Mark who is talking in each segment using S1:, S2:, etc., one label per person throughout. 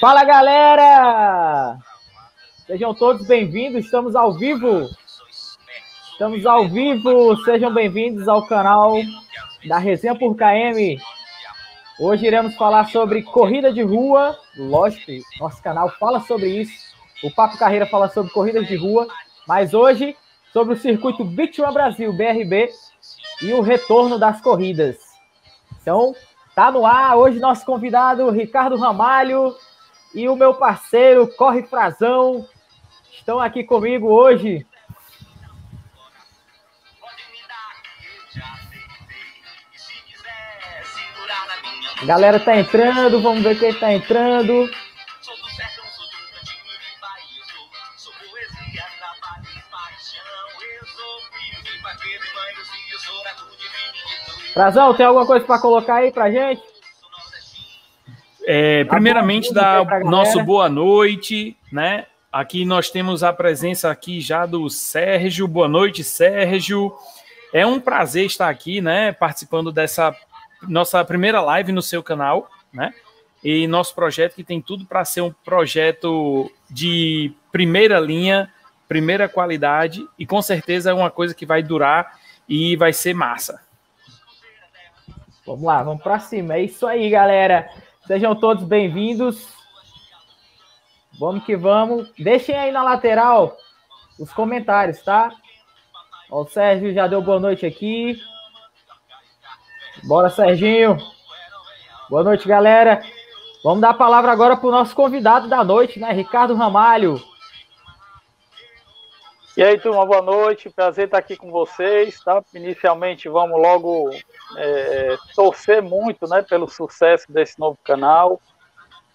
S1: Fala galera! Sejam todos bem-vindos, estamos ao vivo. Estamos ao vivo, sejam bem-vindos ao canal da Resenha por KM. Hoje iremos falar sobre corrida de rua, lógico, nosso canal fala sobre isso. O Papo Carreira fala sobre corridas de rua, mas hoje sobre o circuito Beach Brasil, BRB, e o retorno das corridas. Então, tá no ar hoje nosso convidado Ricardo Ramalho e o meu parceiro Corre Frazão estão aqui comigo hoje. Galera tá entrando, vamos ver quem tá entrando. Frazão, tem alguma coisa para colocar aí pra gente?
S2: É, primeiramente, dar nosso boa noite, né? Aqui nós temos a presença aqui já do Sérgio. Boa noite, Sérgio. É um prazer estar aqui, né, participando dessa nossa primeira live no seu canal, né? E nosso projeto que tem tudo para ser um projeto de primeira linha, primeira qualidade e com certeza é uma coisa que vai durar e vai ser massa.
S1: Vamos lá, vamos para cima. É isso aí, galera. Sejam todos bem-vindos. Vamos que vamos. Deixem aí na lateral os comentários, tá? Ó, o Sérgio já deu boa noite aqui. Bora, Serginho. Boa noite, galera. Vamos dar a palavra agora para o nosso convidado da noite, né? Ricardo Ramalho.
S3: E aí, turma, boa noite. Prazer estar aqui com vocês, tá? Inicialmente, vamos logo é, torcer muito, né, pelo sucesso desse novo canal.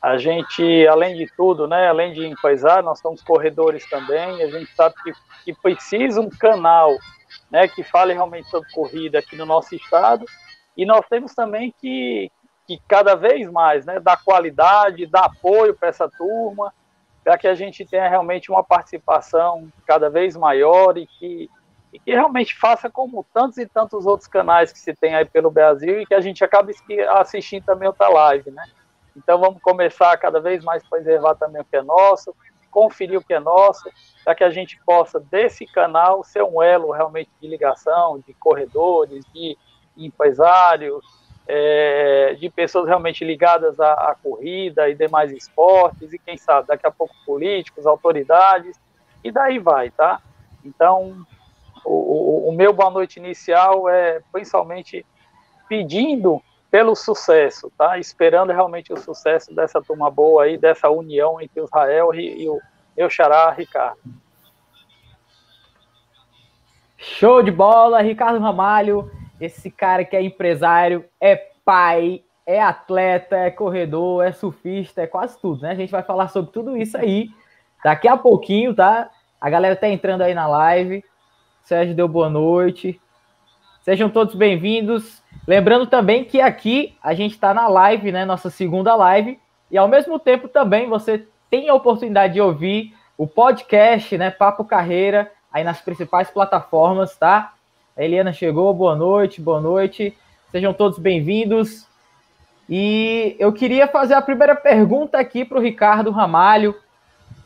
S3: A gente, além de tudo, né, além de empresário, nós somos corredores também. A gente sabe que, que precisa um canal, né, que fale realmente sobre corrida aqui no nosso estado. E nós temos também que, que cada vez mais, né, dar qualidade, dar apoio para essa turma para que a gente tenha realmente uma participação cada vez maior e que, e que realmente faça como tantos e tantos outros canais que se tem aí pelo Brasil e que a gente acabe assistindo também outra live, né? Então vamos começar a cada vez mais preservar também o que é nosso, conferir o que é nosso, para que a gente possa, desse canal, ser um elo realmente de ligação, de corredores, de empresários, é, de pessoas realmente ligadas à, à, corrida e demais esportes, e quem sabe, daqui a pouco políticos, autoridades, e daí vai, tá? Então, o, o, o meu boa noite inicial é principalmente pedindo pelo sucesso, tá? Esperando realmente o sucesso dessa turma boa aí, dessa união entre o Israel e, e o meu xará Ricardo.
S1: Show de bola, Ricardo Ramalho esse cara que é empresário, é pai, é atleta, é corredor, é surfista, é quase tudo, né? A gente vai falar sobre tudo isso aí daqui a pouquinho, tá? A galera tá entrando aí na live. Sérgio deu boa noite. Sejam todos bem-vindos. Lembrando também que aqui a gente está na live, né? Nossa segunda live. E ao mesmo tempo também você tem a oportunidade de ouvir o podcast, né? Papo Carreira, aí nas principais plataformas, tá? A Eliana chegou, boa noite, boa noite. Sejam todos bem-vindos. E eu queria fazer a primeira pergunta aqui para o Ricardo Ramalho.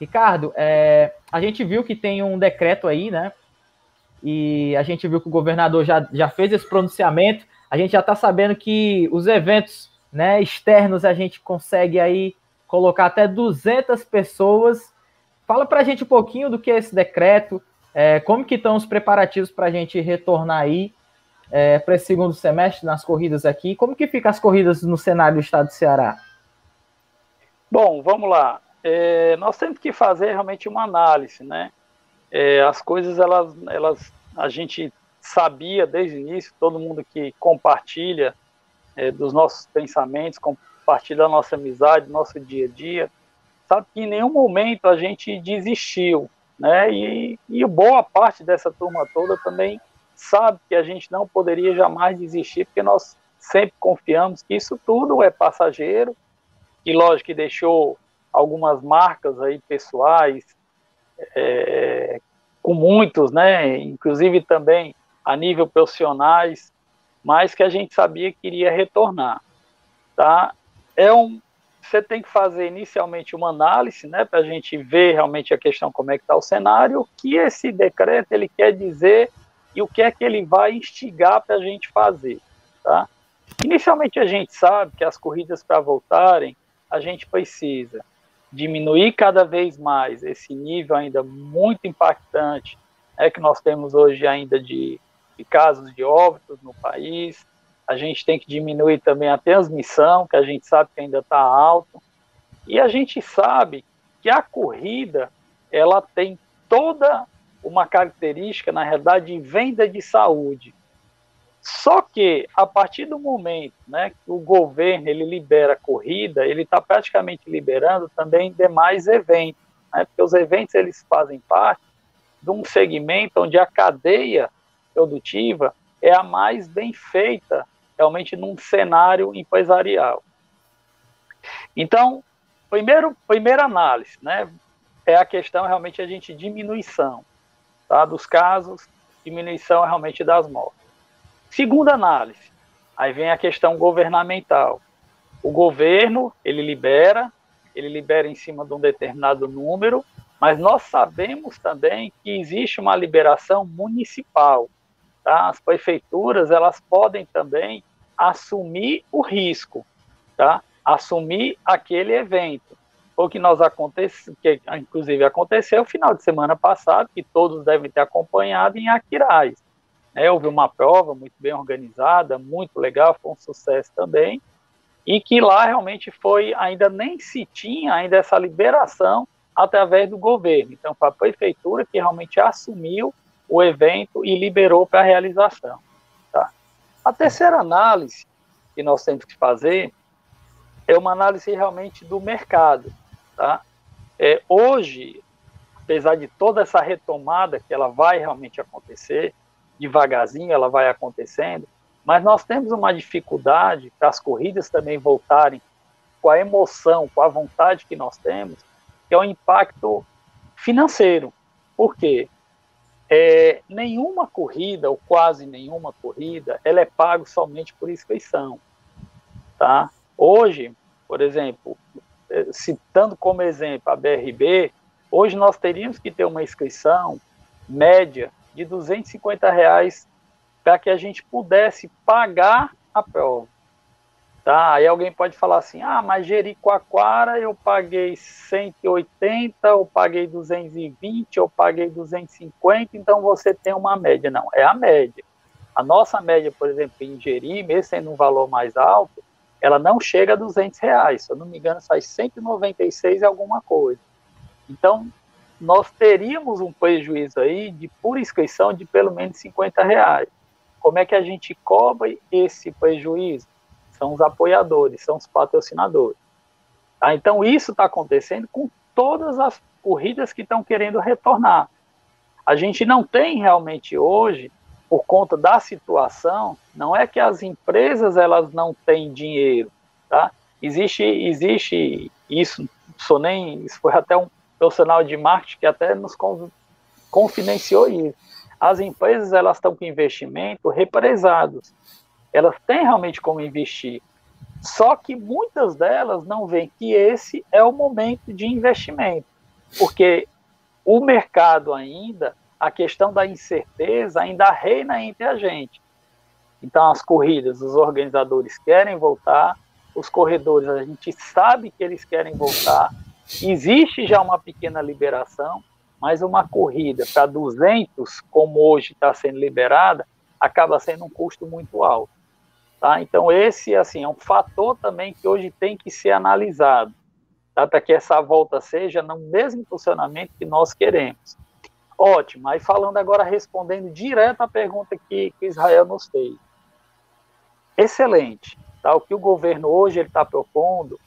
S1: Ricardo, é, a gente viu que tem um decreto aí, né? E a gente viu que o governador já, já fez esse pronunciamento. A gente já está sabendo que os eventos né, externos a gente consegue aí colocar até 200 pessoas. Fala para a gente um pouquinho do que é esse decreto, é, como que estão os preparativos para a gente retornar aí é, para esse segundo semestre nas corridas aqui? Como que ficam as corridas no cenário do estado do Ceará?
S3: Bom, vamos lá. É, nós temos que fazer realmente uma análise, né? É, as coisas, elas, elas, a gente sabia desde o início, todo mundo que compartilha é, dos nossos pensamentos, compartilha a nossa amizade, nosso dia a dia, sabe que em nenhum momento a gente desistiu, né? E, e boa parte dessa turma toda também sabe que a gente não poderia jamais desistir, porque nós sempre confiamos que isso tudo é passageiro, e lógico que deixou algumas marcas aí pessoais, é, com muitos, né? Inclusive também a nível profissionais, mas que a gente sabia que iria retornar, tá? é um, você tem que fazer inicialmente uma análise, né, para a gente ver realmente a questão como é que está o cenário, o que esse decreto ele quer dizer e o que é que ele vai instigar para a gente fazer, tá? Inicialmente a gente sabe que as corridas para voltarem, a gente precisa diminuir cada vez mais esse nível ainda muito impactante é que nós temos hoje ainda de, de casos de óbitos no país, a gente tem que diminuir também a transmissão, que a gente sabe que ainda está alto, e a gente sabe que a corrida ela tem toda uma característica, na realidade, de venda de saúde. Só que a partir do momento né, que o governo ele libera a corrida, ele está praticamente liberando também demais eventos, né, porque os eventos eles fazem parte de um segmento onde a cadeia produtiva é a mais bem feita realmente num cenário empresarial. Então, primeiro, primeira análise, né, é a questão realmente a gente diminuição, tá, dos casos, diminuição realmente das mortes. Segunda análise, aí vem a questão governamental. O governo, ele libera, ele libera em cima de um determinado número, mas nós sabemos também que existe uma liberação municipal. Tá? As prefeituras elas podem também assumir o risco, tá? Assumir aquele evento. O que nós acontece, que inclusive aconteceu final de semana passado, que todos devem ter acompanhado em Aquiraz. É, houve uma prova muito bem organizada, muito legal, foi um sucesso também, e que lá realmente foi, ainda nem se tinha ainda essa liberação através do governo. Então, foi a prefeitura que realmente assumiu o evento e liberou para a realização. A terceira análise que nós temos que fazer é uma análise realmente do mercado. Tá? É, hoje, apesar de toda essa retomada que ela vai realmente acontecer, devagarzinho ela vai acontecendo, mas nós temos uma dificuldade para as corridas também voltarem com a emoção, com a vontade que nós temos, que é o impacto financeiro. Por quê? É, nenhuma corrida, ou quase nenhuma corrida, ela é pago somente por inscrição. Tá? Hoje, por exemplo, é, citando como exemplo a BRB, hoje nós teríamos que ter uma inscrição média de 250 reais para que a gente pudesse pagar a prova. Tá? Aí alguém pode falar assim, ah, mas Jericoacoara eu paguei 180, eu paguei 220, eu paguei 250, então você tem uma média. Não, é a média. A nossa média, por exemplo, em Jeri, mesmo sendo um valor mais alto, ela não chega a 200 reais. Se eu não me engano, sai 196 e alguma coisa. Então, nós teríamos um prejuízo aí de por inscrição de pelo menos 50 reais. Como é que a gente cobre esse prejuízo? São os apoiadores, são os patrocinadores. Tá? Então, isso está acontecendo com todas as corridas que estão querendo retornar. A gente não tem realmente hoje, por conta da situação, não é que as empresas elas não têm dinheiro, tá? Existe, existe isso, sou nem, isso foi até um profissional de marketing que até nos confidenciou isso. As empresas elas estão com investimento represados elas têm realmente como investir. Só que muitas delas não veem que esse é o momento de investimento, porque o mercado ainda, a questão da incerteza ainda reina entre a gente. Então, as corridas, os organizadores querem voltar, os corredores, a gente sabe que eles querem voltar, existe já uma pequena liberação, mas uma corrida para 200, como hoje está sendo liberada, acaba sendo um custo muito alto. Tá? Então, esse assim, é um fator também que hoje tem que ser analisado, tá? para que essa volta seja no mesmo funcionamento que nós queremos. Ótimo, aí falando agora, respondendo direto à pergunta que, que Israel nos fez. Excelente. Tá? O que o governo hoje está propondo,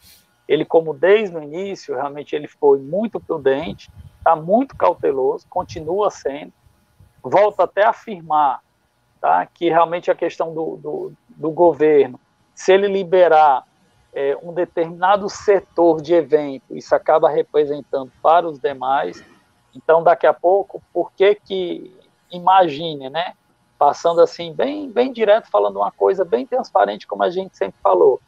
S3: ele, como desde o início, realmente ele foi muito prudente, está muito cauteloso, continua sendo, volta até a afirmar tá? que realmente a questão do, do, do governo, se ele liberar é, um determinado setor de evento, isso acaba representando para os demais. Então, daqui a pouco, por que que, imagine, né? Passando assim, bem, bem direto, falando uma coisa bem transparente, como a gente sempre falou.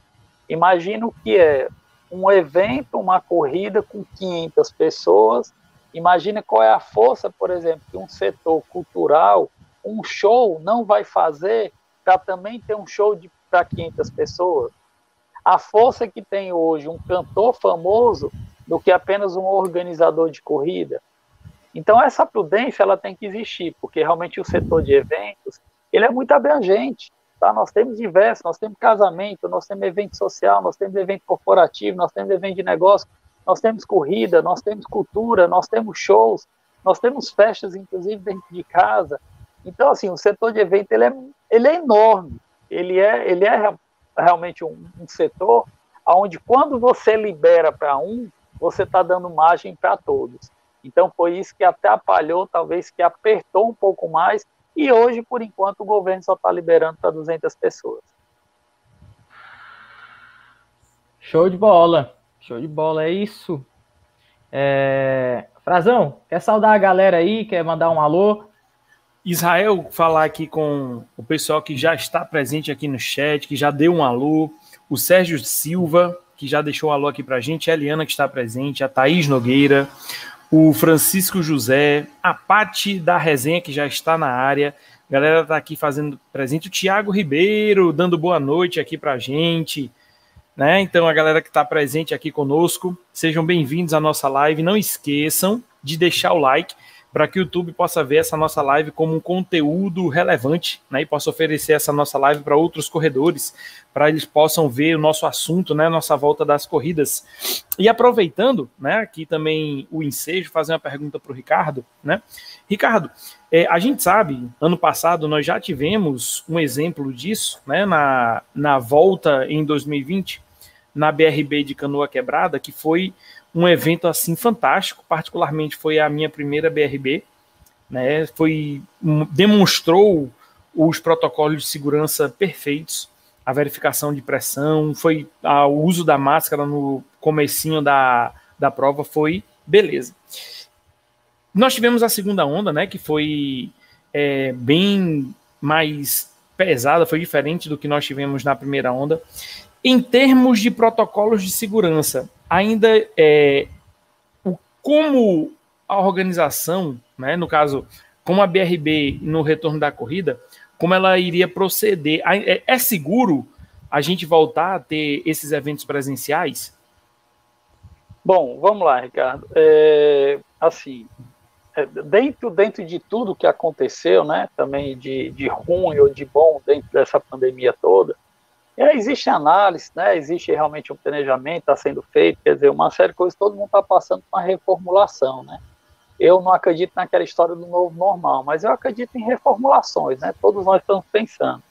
S3: Imagina o que é um evento, uma corrida com 500 pessoas. Imagina qual é a força, por exemplo, que um setor cultural, um show não vai fazer para também ter um show para 500 pessoas. A força que tem hoje um cantor famoso do que apenas um organizador de corrida. Então essa prudência ela tem que existir, porque realmente o setor de eventos ele é muito abrangente. Tá? Nós temos diversos, nós temos casamento, nós temos evento social, nós temos evento corporativo, nós temos evento de negócio, nós temos corrida, nós temos cultura, nós temos shows, nós temos festas, inclusive, dentro de casa. Então, assim, o setor de evento ele é, ele é enorme. Ele é, ele é realmente um, um setor onde, quando você libera para um, você está dando margem para todos. Então, foi isso que atrapalhou, talvez que apertou um pouco mais, e hoje, por enquanto, o governo só está liberando para 200 pessoas.
S1: Show de bola, show de bola, é isso. É... Frazão, quer saudar a galera aí, quer mandar um alô?
S2: Israel, falar aqui com o pessoal que já está presente aqui no chat, que já deu um alô, o Sérgio Silva, que já deixou um alô aqui para a gente, a Eliana, que está presente, a Thaís Nogueira, o Francisco José, a Pati da Resenha, que já está na área. A galera está aqui fazendo presente. O Tiago Ribeiro, dando boa noite aqui para a gente. Né? Então, a galera que está presente aqui conosco, sejam bem-vindos à nossa live. Não esqueçam de deixar o like para que o YouTube possa ver essa nossa live como um conteúdo relevante, né, e possa oferecer essa nossa live para outros corredores, para eles possam ver o nosso assunto, né, nossa volta das corridas. E aproveitando, né, aqui também o ensejo, fazer uma pergunta para o Ricardo, né? Ricardo, é, a gente sabe, ano passado nós já tivemos um exemplo disso, né, na, na volta em 2020, na BRB de Canoa Quebrada, que foi um evento assim fantástico, particularmente foi a minha primeira BRB, né? Foi demonstrou os protocolos de segurança perfeitos, a verificação de pressão, foi a, o uso da máscara no comecinho da, da prova foi beleza. Nós tivemos a segunda onda, né? Que foi é, bem mais pesada, foi diferente do que nós tivemos na primeira onda. Em termos de protocolos de segurança, ainda é o, como a organização, né, no caso, como a BRB no retorno da corrida, como ela iria proceder. É, é seguro a gente voltar a ter esses eventos presenciais?
S3: Bom, vamos lá, Ricardo. É, assim, é, dentro, dentro de tudo que aconteceu, né, também de, de ruim ou de bom dentro dessa pandemia toda, é, existe análise, né? existe realmente um planejamento, está sendo feito, quer dizer, uma série de coisas, todo mundo está passando por uma reformulação, né? Eu não acredito naquela história do novo normal, mas eu acredito em reformulações, né? Todos nós estamos pensando.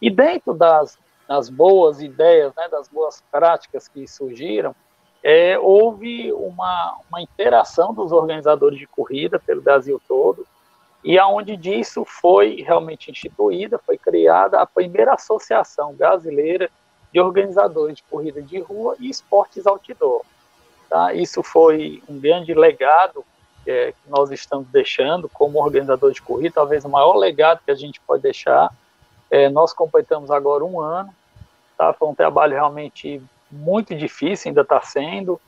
S3: E dentro das, das boas ideias, né, das boas práticas que surgiram, é, houve uma, uma interação dos organizadores de corrida pelo Brasil todo, e aonde disso foi realmente instituída, foi criada a primeira associação brasileira de organizadores de corrida de rua e esportes outdoor. Tá? Isso foi um grande legado é, que nós estamos deixando como organizador de corrida, talvez o maior legado que a gente pode deixar. É, nós completamos agora um ano, tá? foi um trabalho realmente muito difícil, ainda está sendo,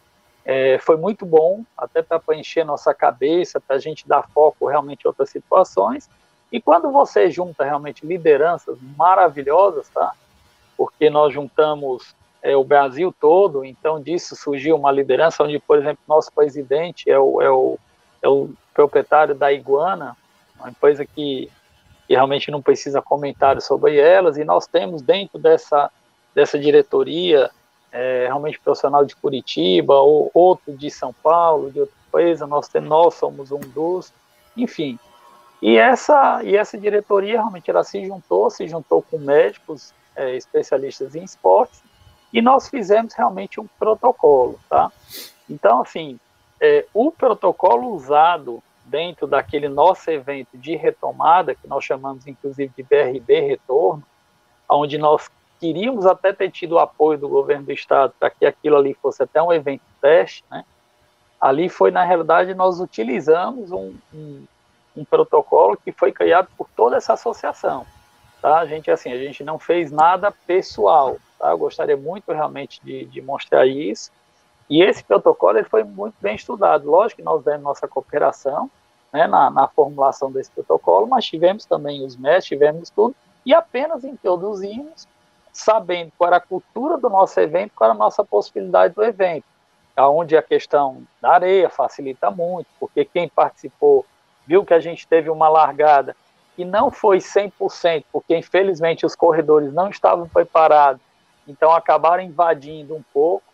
S3: é, foi muito bom, até para preencher nossa cabeça, para a gente dar foco realmente em outras situações. E quando você junta realmente lideranças maravilhosas, tá? Porque nós juntamos é, o Brasil todo, então disso surgiu uma liderança onde, por exemplo, nosso presidente é o, é o, é o proprietário da Iguana, uma empresa que, que realmente não precisa comentário sobre elas, e nós temos dentro dessa, dessa diretoria é, realmente profissional de Curitiba, ou outro de São Paulo, de outra coisa, nós, nós somos um dos, enfim. E essa, e essa diretoria realmente ela se juntou, se juntou com médicos é, especialistas em esportes, e nós fizemos realmente um protocolo, tá? Então, assim, é, o protocolo usado dentro daquele nosso evento de retomada, que nós chamamos inclusive de BRB Retorno, onde nós queríamos até ter tido o apoio do governo do estado para que aquilo ali fosse até um evento teste, né? Ali foi, na realidade, nós utilizamos um, um, um protocolo que foi criado por toda essa associação, tá? A gente, assim, a gente não fez nada pessoal, Tá? Eu gostaria muito realmente de, de mostrar isso. E esse protocolo ele foi muito bem estudado. Lógico que nós demos nossa cooperação né, na, na, formulação desse protocolo, mas tivemos também os mestres, tivemos tudo, e apenas introduzimos, sabendo qual era a cultura do nosso evento, qual era a nossa possibilidade do evento. Onde a questão da areia facilita muito, porque quem participou viu que a gente teve uma largada que não foi 100%, porque infelizmente os corredores não estavam preparados, então acabaram invadindo um pouco,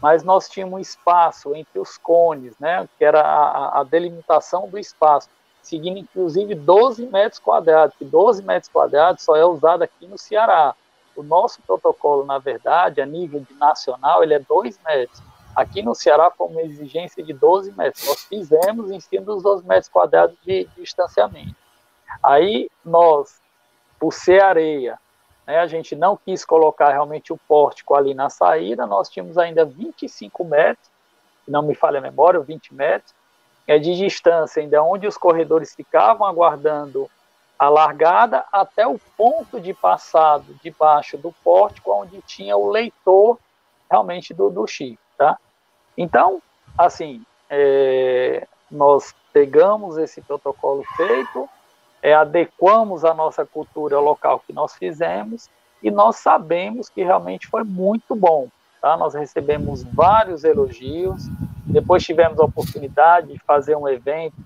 S3: mas nós tínhamos um espaço entre os cones, né, que era a, a delimitação do espaço, seguindo inclusive 12 metros quadrados, que 12 metros quadrados só é usado aqui no Ceará. O nosso protocolo, na verdade, a nível nacional, ele é 2 metros. Aqui no Ceará, com uma exigência de 12 metros, nós fizemos em cima dos 12 metros quadrados de, de distanciamento. Aí nós, por ser areia, né, a gente não quis colocar realmente o pórtico ali na saída, nós tínhamos ainda 25 metros, não me falha a memória, 20 metros, é de distância ainda onde os corredores ficavam aguardando a largada até o ponto de passado debaixo do pórtico, onde tinha o leitor realmente do, do chip, tá? Então, assim, é, nós pegamos esse protocolo feito, é, adequamos a nossa cultura local que nós fizemos e nós sabemos que realmente foi muito bom. Tá? Nós recebemos vários elogios, depois tivemos a oportunidade de fazer um evento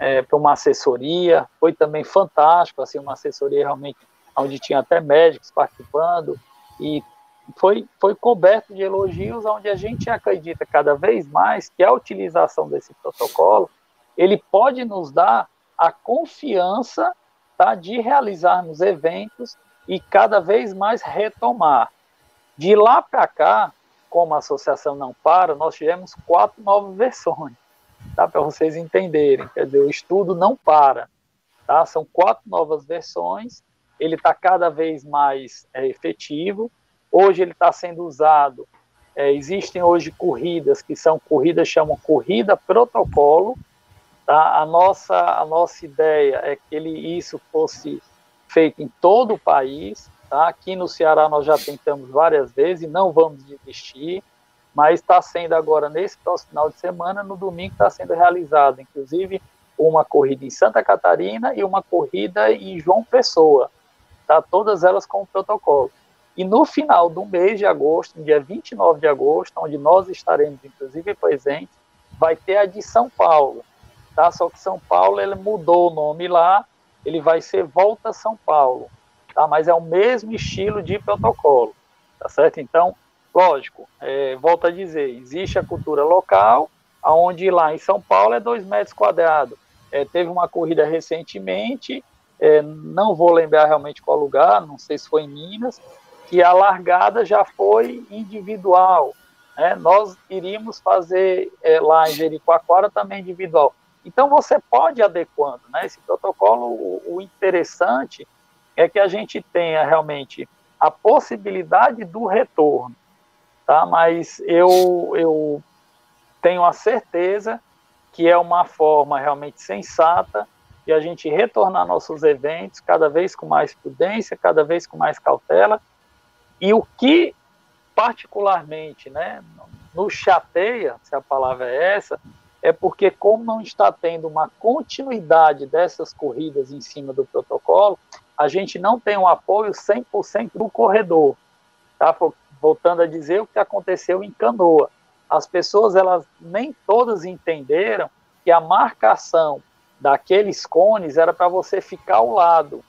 S3: é, para uma assessoria, foi também fantástico, assim, uma assessoria realmente onde tinha até médicos participando e foi, foi coberto de elogios, onde a gente acredita cada vez mais que a utilização desse protocolo ele pode nos dar a confiança tá, de realizarmos eventos e cada vez mais retomar. De lá para cá, como a associação não para, nós tivemos quatro novas versões, tá, para vocês entenderem. Quer dizer, o estudo não para. Tá? São quatro novas versões, ele está cada vez mais é, efetivo. Hoje ele está sendo usado. É, existem hoje corridas que são corridas, chamam corrida protocolo, Tá? A, nossa, a nossa ideia é que ele, isso fosse feito em todo o país. Tá? Aqui no Ceará nós já tentamos várias vezes e não vamos desistir, mas está sendo agora, nesse próximo final de semana, no domingo está sendo realizado, inclusive, uma corrida em Santa Catarina e uma corrida em João Pessoa. Tá? Todas elas com o protocolo. E no final do mês de agosto, no dia 29 de agosto, onde nós estaremos, inclusive, presentes, vai ter a de São Paulo tá? Só que São Paulo ele mudou o nome lá, ele vai ser Volta São Paulo, tá? Mas é o mesmo estilo de protocolo, tá certo? Então, lógico, é, volto a dizer, existe a cultura local, aonde lá em São Paulo é dois metros quadrados. É, teve uma corrida recentemente, é, não vou lembrar realmente qual lugar, não sei se foi em Minas, que a largada já foi individual. Né? Nós iríamos fazer é, lá em Jericoacoara também individual. Então você pode adequando, né? Esse protocolo, o, o interessante é que a gente tenha realmente a possibilidade do retorno, tá? Mas eu, eu tenho a certeza que é uma forma realmente sensata de a gente retornar nossos eventos cada vez com mais prudência, cada vez com mais cautela. E o que particularmente, né, nos chateia, se a palavra é essa, é porque, como não está tendo uma continuidade dessas corridas em cima do protocolo, a gente não tem um apoio 100% do corredor. Tá? Voltando a dizer o que aconteceu em Canoa. As pessoas, elas nem todas entenderam que a marcação daqueles cones era para você ficar ao lado,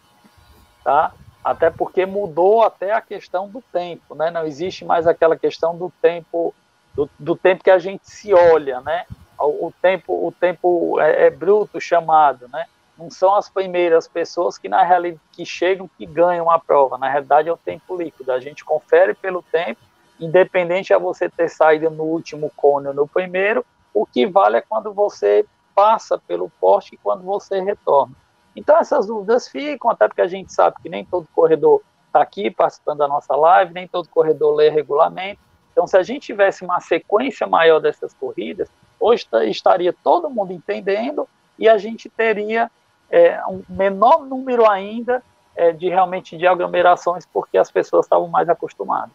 S3: tá? Até porque mudou até a questão do tempo, né? Não existe mais aquela questão do tempo do, do tempo que a gente se olha, né? o tempo, o tempo é, é, bruto chamado, né? Não são as primeiras pessoas que na realidade que chegam que ganham a prova. Na realidade é o tempo líquido. A gente confere pelo tempo, independente a você ter saído no último cone ou no primeiro, o que vale é quando você passa pelo poste e quando você retorna. Então essas dúvidas ficam, até porque a gente sabe que nem todo corredor está aqui participando da nossa live, nem todo corredor lê regulamento. Então, se a gente tivesse uma sequência maior dessas corridas, hoje estaria todo mundo entendendo e a gente teria é, um menor número ainda é, de realmente de aglomerações porque as pessoas estavam mais acostumadas.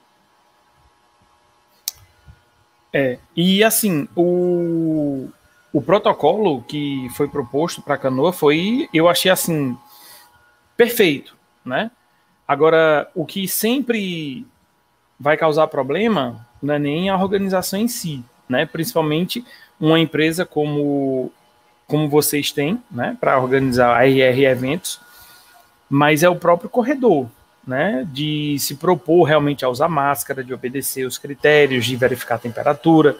S2: É, e assim, o, o protocolo que foi proposto para a canoa foi, eu achei assim, perfeito, né? Agora, o que sempre vai causar problema não é nem a organização em si, né? Principalmente uma empresa como, como vocês têm, né? Para organizar RR Eventos, mas é o próprio corredor, né? De se propor realmente a usar máscara, de obedecer os critérios, de verificar a temperatura,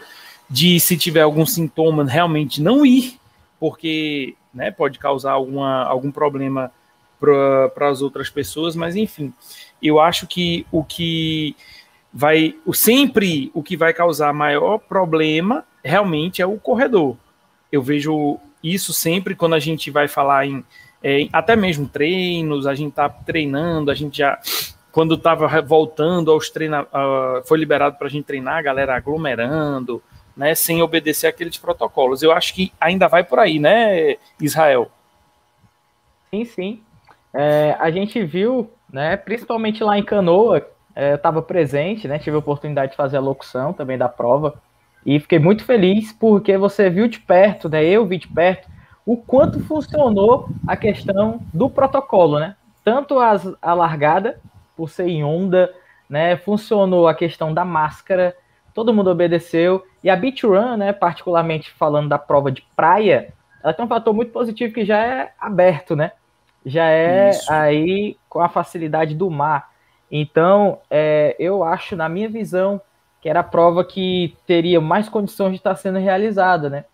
S2: de se tiver algum sintoma realmente não ir, porque né, pode causar alguma, algum problema para as outras pessoas, mas enfim, eu acho que o que vai, o sempre o que vai causar maior problema realmente é o corredor. Eu vejo isso sempre quando a gente vai falar em é, até mesmo treinos, a gente tá treinando, a gente já quando estava voltando aos treinos, uh, foi liberado para a gente treinar, a galera aglomerando, né, sem obedecer aqueles protocolos. Eu acho que ainda vai por aí, né, Israel?
S1: Sim, sim. É, a gente viu, né, principalmente lá em Canoa, é, eu estava presente, né, tive a oportunidade de fazer a locução também da prova, e fiquei muito feliz porque você viu de perto, né, eu vi de perto, o quanto funcionou a questão do protocolo, né? Tanto as, a largada, por ser em onda, né, funcionou a questão da máscara, todo mundo obedeceu, e a beach run, né, particularmente falando da prova de praia, ela tem um fator muito positivo que já é aberto, né? já é Isso. aí com a facilidade do mar. Então, é, eu acho, na minha visão, que era a prova que teria mais condições de estar sendo realizada, né?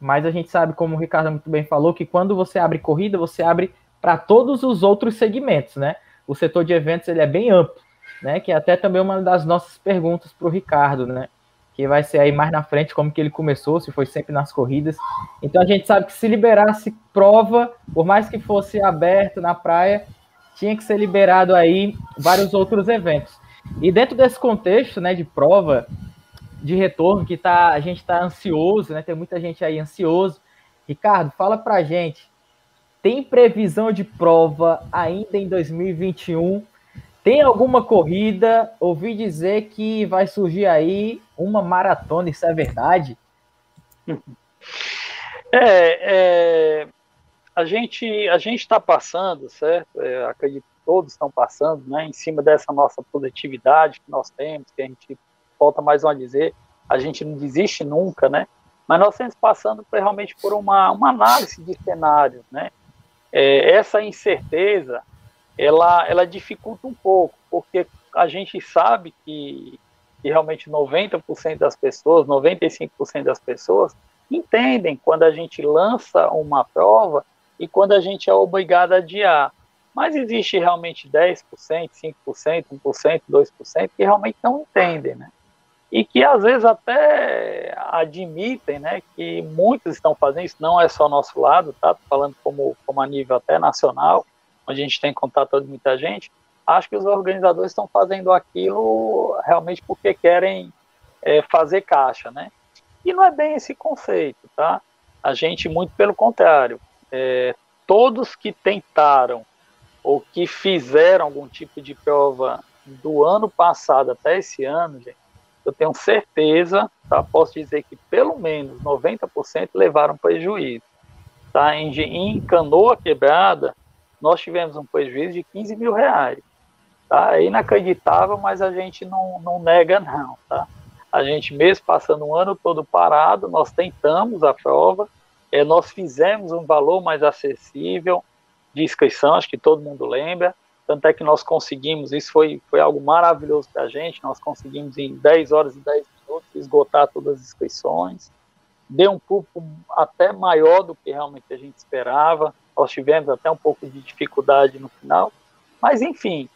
S1: Mas a gente sabe, como o Ricardo muito bem falou, que quando você abre corrida, você abre para todos os outros segmentos, né? O setor de eventos ele é bem amplo, né? Que é até também uma das nossas perguntas para o Ricardo, né? que vai ser aí mais na frente como que ele começou, se foi sempre nas corridas. Então a gente sabe que se liberasse prova, por mais que fosse aberto na praia, tinha que ser liberado aí vários outros eventos. E dentro desse contexto, né, de prova, de retorno, que tá, a gente está ansioso, né, tem muita gente aí ansioso. Ricardo, fala pra gente, tem previsão de prova ainda em 2021 tem alguma corrida? Ouvi dizer que vai surgir aí uma maratona, isso é verdade?
S3: É, é a gente a gente está passando, certo? É, acredito todos estão passando, né? Em cima dessa nossa produtividade que nós temos, que a gente volta mais uma a dizer, a gente não desiste nunca, né? Mas nós estamos passando por, realmente por uma, uma análise de cenários, né? É, essa incerteza ela, ela dificulta um pouco, porque a gente sabe que, que realmente 90% das pessoas, 95% das pessoas entendem quando a gente lança uma prova e quando a gente é obrigado a adiar. Mas existe realmente 10%, 5%, 1%, 2% que realmente não entendem, né? E que às vezes até admitem, né, que muitos estão fazendo isso, não é só nosso lado, tá? Tô falando como, como a nível até nacional, onde a gente tem contato com muita gente, acho que os organizadores estão fazendo aquilo realmente porque querem é, fazer caixa, né? E não é bem esse conceito, tá? A gente, muito pelo contrário, é, todos que tentaram ou que fizeram algum tipo de prova do ano passado até esse ano, gente, eu tenho certeza, tá? Posso dizer que pelo menos 90% levaram prejuízo. Tá? Em, em canoa quebrada, nós tivemos um prejuízo de 15 mil reais. Tá? É inacreditável, mas a gente não, não nega, não. Tá? A gente, mesmo passando um ano todo parado, nós tentamos a prova, é, nós fizemos um valor mais acessível de inscrição, acho que todo mundo lembra, tanto é que nós conseguimos, isso foi, foi algo maravilhoso para a gente, nós conseguimos em 10 horas e 10 minutos esgotar todas as inscrições, deu um público até maior do que realmente a gente esperava, nós tivemos até um pouco de dificuldade no final, mas enfim,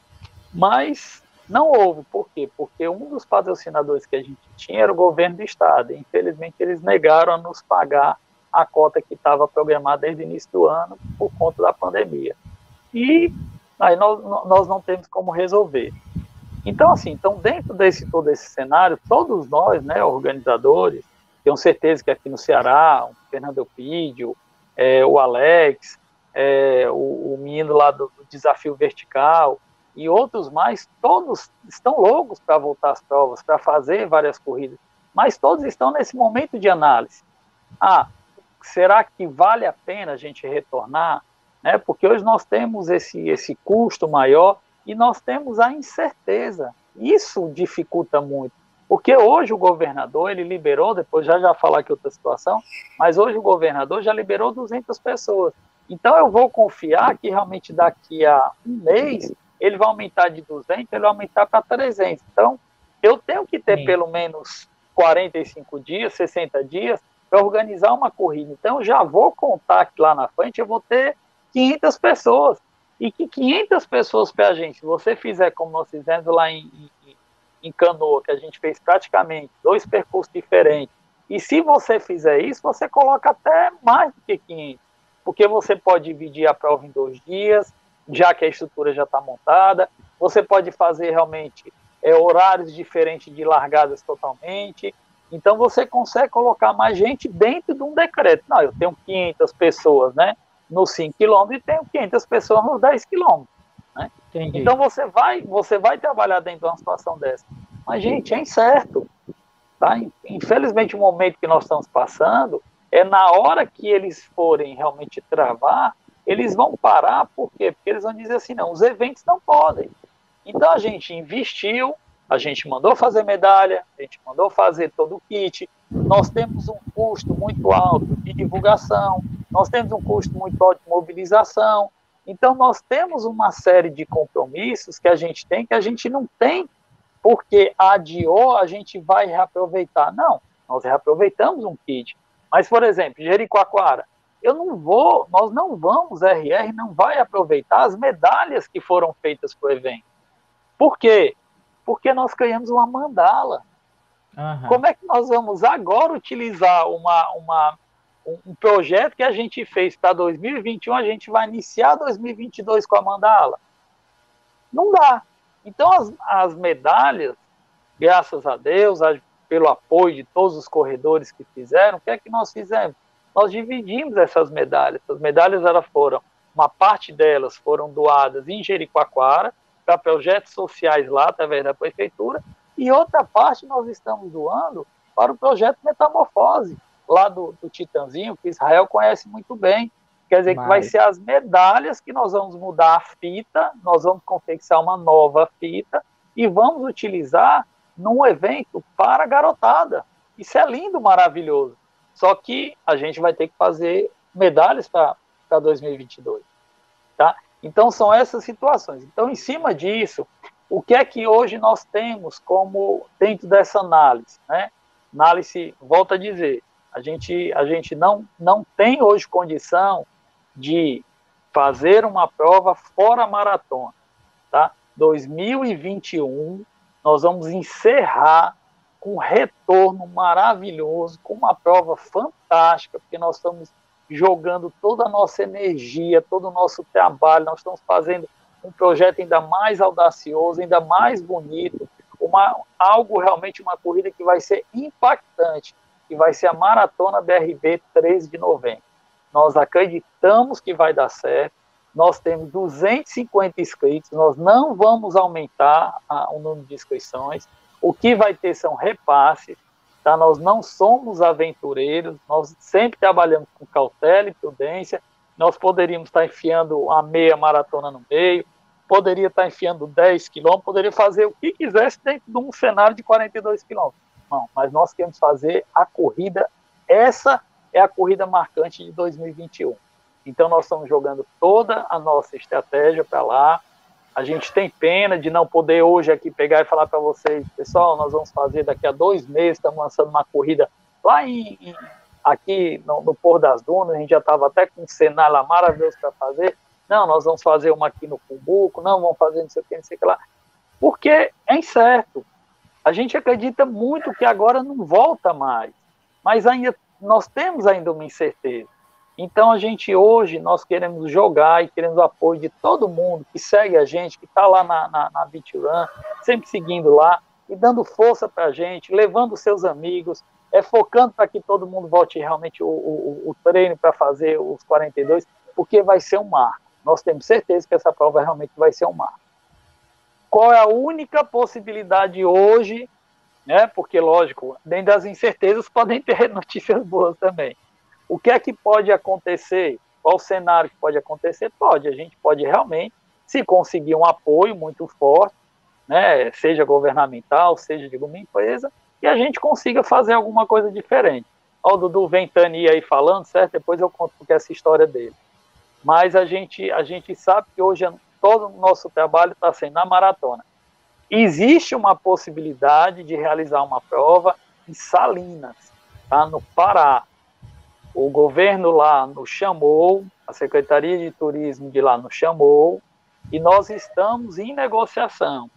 S3: mas não houve, por quê? Porque um dos patrocinadores que a gente tinha era o governo do estado, e infelizmente eles negaram a nos pagar a cota que estava programada desde o início do ano por conta da pandemia. E aí nós, nós não temos como resolver. Então, assim, então dentro desse todo esse cenário, todos nós, né, organizadores, tenho certeza que aqui no Ceará, o Fernando Elpidio, é, o Alex, é, o, o, menino lá do, do, desafio vertical e outros mais, todos estão loucos para voltar às provas, para fazer várias corridas. mas todos estão nesse momento de análise. Ah, será que vale a pena a gente retornar? Né? Porque hoje nós temos esse, esse custo maior e nós temos a incerteza. Isso dificulta muito. Porque hoje o governador, ele liberou, depois já já falar aqui outra situação, mas hoje o governador já liberou 200 pessoas. Então eu vou confiar que realmente daqui a um mês ele vai aumentar de 200, ele vai aumentar para 300. Então eu tenho que ter Sim. pelo menos 45 dias, 60 dias para organizar uma corrida. Então já vou contar que lá na frente eu vou ter 500 pessoas. E que 500 pessoas para a gente, se você fizer como nós fizemos lá em, em, em Canoa, que a gente fez praticamente dois percursos diferentes, e se você fizer isso, você coloca até mais do que 500, porque você pode dividir a prova em dois dias, já que a estrutura já está montada, você pode fazer realmente é, horários diferentes de largadas totalmente, então você consegue colocar mais gente dentro de um decreto. Não, eu tenho 500 pessoas, né? nos 5 quilômetros e tenho 500 pessoas nos 10 quilômetros. Né? Então você vai, você vai trabalhar dentro de uma situação dessa. Mas, gente, é incerto. Tá? Infelizmente, o momento que nós estamos passando é na hora que eles forem realmente travar, eles vão parar, por quê? Porque eles vão dizer assim, não, os eventos não podem. Então a gente investiu, a gente mandou fazer medalha, a gente mandou fazer todo o kit, nós temos um custo muito alto de divulgação, nós temos um custo muito alto de mobilização. Então, nós temos uma série de compromissos que a gente tem que a gente não tem porque adiou, a gente vai reaproveitar. Não, nós reaproveitamos um kit. Mas, por exemplo, Jericoacoara, eu não vou, nós não vamos, RR não vai aproveitar as medalhas que foram feitas para o evento. Por quê? Porque nós ganhamos uma mandala. Uhum. Como é que nós vamos agora utilizar uma, uma um projeto que a gente fez para 2021, a gente vai iniciar 2022 com a mandala. Não dá. Então, as, as medalhas, graças a Deus, a, pelo apoio de todos os corredores que fizeram, o que é que nós fizemos? Nós dividimos essas medalhas. As medalhas elas foram, uma parte delas foram doadas em Jericoacoara, para projetos sociais lá, através da prefeitura, e outra parte nós estamos doando para o projeto Metamorfose, lá do, do Titanzinho, que Israel conhece muito bem. Quer dizer Mas... que vai ser as medalhas que nós vamos mudar a fita, nós vamos confeccionar uma nova fita e vamos utilizar num evento para garotada. Isso é lindo, maravilhoso. Só que a gente vai ter que fazer medalhas para 2022. Tá? Então são essas situações. Então, em cima disso, o que é que hoje nós temos como dentro dessa análise? Né? Análise, volta a dizer, a gente, a gente não, não tem hoje condição de fazer uma prova fora maratona. Tá? 2021, nós vamos encerrar com um retorno maravilhoso, com uma prova fantástica, porque nós estamos jogando toda a nossa energia, todo o nosso trabalho, nós estamos fazendo um projeto ainda mais audacioso, ainda mais bonito, uma, algo realmente, uma corrida que vai ser impactante que vai ser a Maratona BRB 13 de novembro. Nós acreditamos que vai dar certo. Nós temos 250 inscritos, nós não vamos aumentar a, o número de inscrições. O que vai ter são repasses, tá? Nós não somos aventureiros, nós sempre trabalhamos com cautela e prudência. Nós poderíamos estar enfiando a meia maratona no meio, poderia estar enfiando 10 quilômetros, poderia fazer o que quisesse dentro de um cenário de 42 quilômetros não, mas nós queremos fazer a corrida, essa é a corrida marcante de 2021. Então nós estamos jogando toda a nossa estratégia para lá. A gente tem pena de não poder hoje aqui pegar e falar para vocês, pessoal, nós vamos fazer daqui a dois meses, estamos lançando uma corrida lá em, aqui no, no Pôr das Dunas, a gente já estava até com um cenário lá maravilhoso para fazer. Não, nós vamos fazer uma aqui no Cumbuco, não, vamos fazer não sei o que, não sei o que lá. Porque é incerto. A gente acredita muito que agora não volta mais, mas ainda nós temos ainda uma incerteza. Então a gente hoje nós queremos jogar e queremos o apoio de todo mundo que segue a gente, que está lá na, na, na sempre seguindo lá e dando força para a gente, levando seus amigos, é focando para que todo mundo volte realmente o, o, o treino para fazer os 42, porque vai ser um marco. Nós temos certeza que essa prova realmente vai ser um marco. Qual é a única possibilidade hoje né? Porque, lógico, dentro das incertezas podem ter notícias boas também. O que é que pode acontecer? Qual o cenário que pode acontecer? Pode, a gente pode realmente, se conseguir um apoio muito forte, né, seja governamental, seja de alguma empresa, e a gente consiga fazer alguma coisa diferente. Ó, o Dudu Ventani aí falando, certo? Depois eu conto porque essa história dele. Mas a gente, a gente sabe que hoje todo o nosso trabalho está sendo na maratona. Existe uma possibilidade de realizar uma prova em Salinas, tá? no Pará. O governo lá nos chamou, a Secretaria de Turismo de lá nos chamou, e nós estamos em negociação.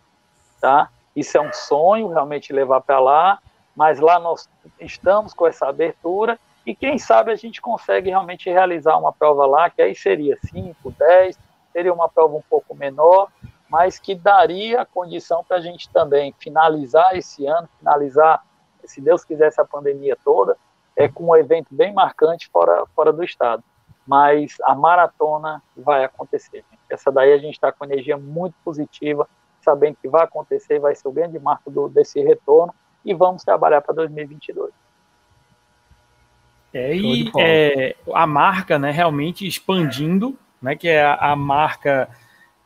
S3: Tá? Isso é um sonho, realmente levar para lá, mas lá nós estamos com essa abertura e quem sabe a gente consegue realmente realizar uma prova lá, que aí seria 5, 10, seria uma prova um pouco menor, mas que daria a condição para a gente também finalizar esse ano, finalizar, se Deus quiser, essa pandemia toda, é com um evento bem marcante fora, fora do estado. Mas a maratona vai acontecer. Gente. Essa daí a gente está com energia muito positiva, sabendo que vai acontecer, vai ser o grande marco do, desse retorno e vamos trabalhar para 2022.
S2: É, e é, a marca, né, realmente expandindo, né, que é a, a marca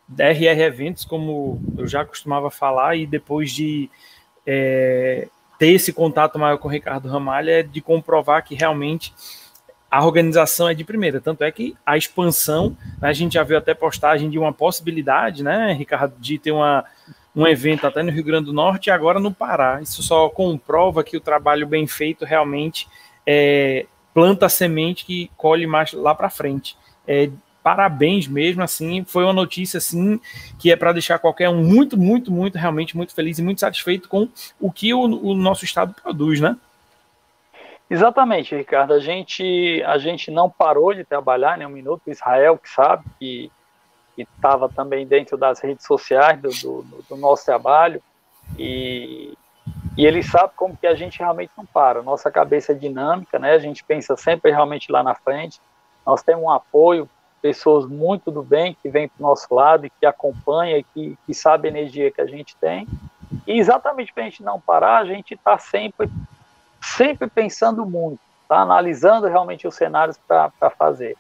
S2: da RR Eventos, como eu já costumava falar, e depois de é, ter esse contato maior com o Ricardo Ramalho, é de comprovar que realmente a organização é de primeira. Tanto é que a expansão, né, a gente já viu até postagem de uma possibilidade, né, Ricardo, de ter uma, um evento até no Rio Grande do Norte e agora no Pará. Isso só comprova que o trabalho bem feito realmente é, planta a semente que colhe mais lá para frente. É, parabéns mesmo, assim, foi uma notícia assim que é para deixar qualquer um muito, muito, muito, realmente muito feliz e muito satisfeito com o que o, o nosso estado produz, né?
S3: Exatamente, Ricardo. A gente, a gente não parou de trabalhar nem um minuto. Israel, que sabe, que estava também dentro das redes sociais do, do, do, nosso trabalho. E, e ele sabe como que a gente realmente não para. Nossa cabeça é dinâmica, né? A gente pensa sempre realmente lá na frente. Nós temos um apoio, pessoas muito do bem que vêm para o nosso lado e que acompanham e que, que sabe a energia que a gente tem. E exatamente para a gente não parar, a gente está sempre sempre pensando muito, tá? analisando realmente os cenários para fazer.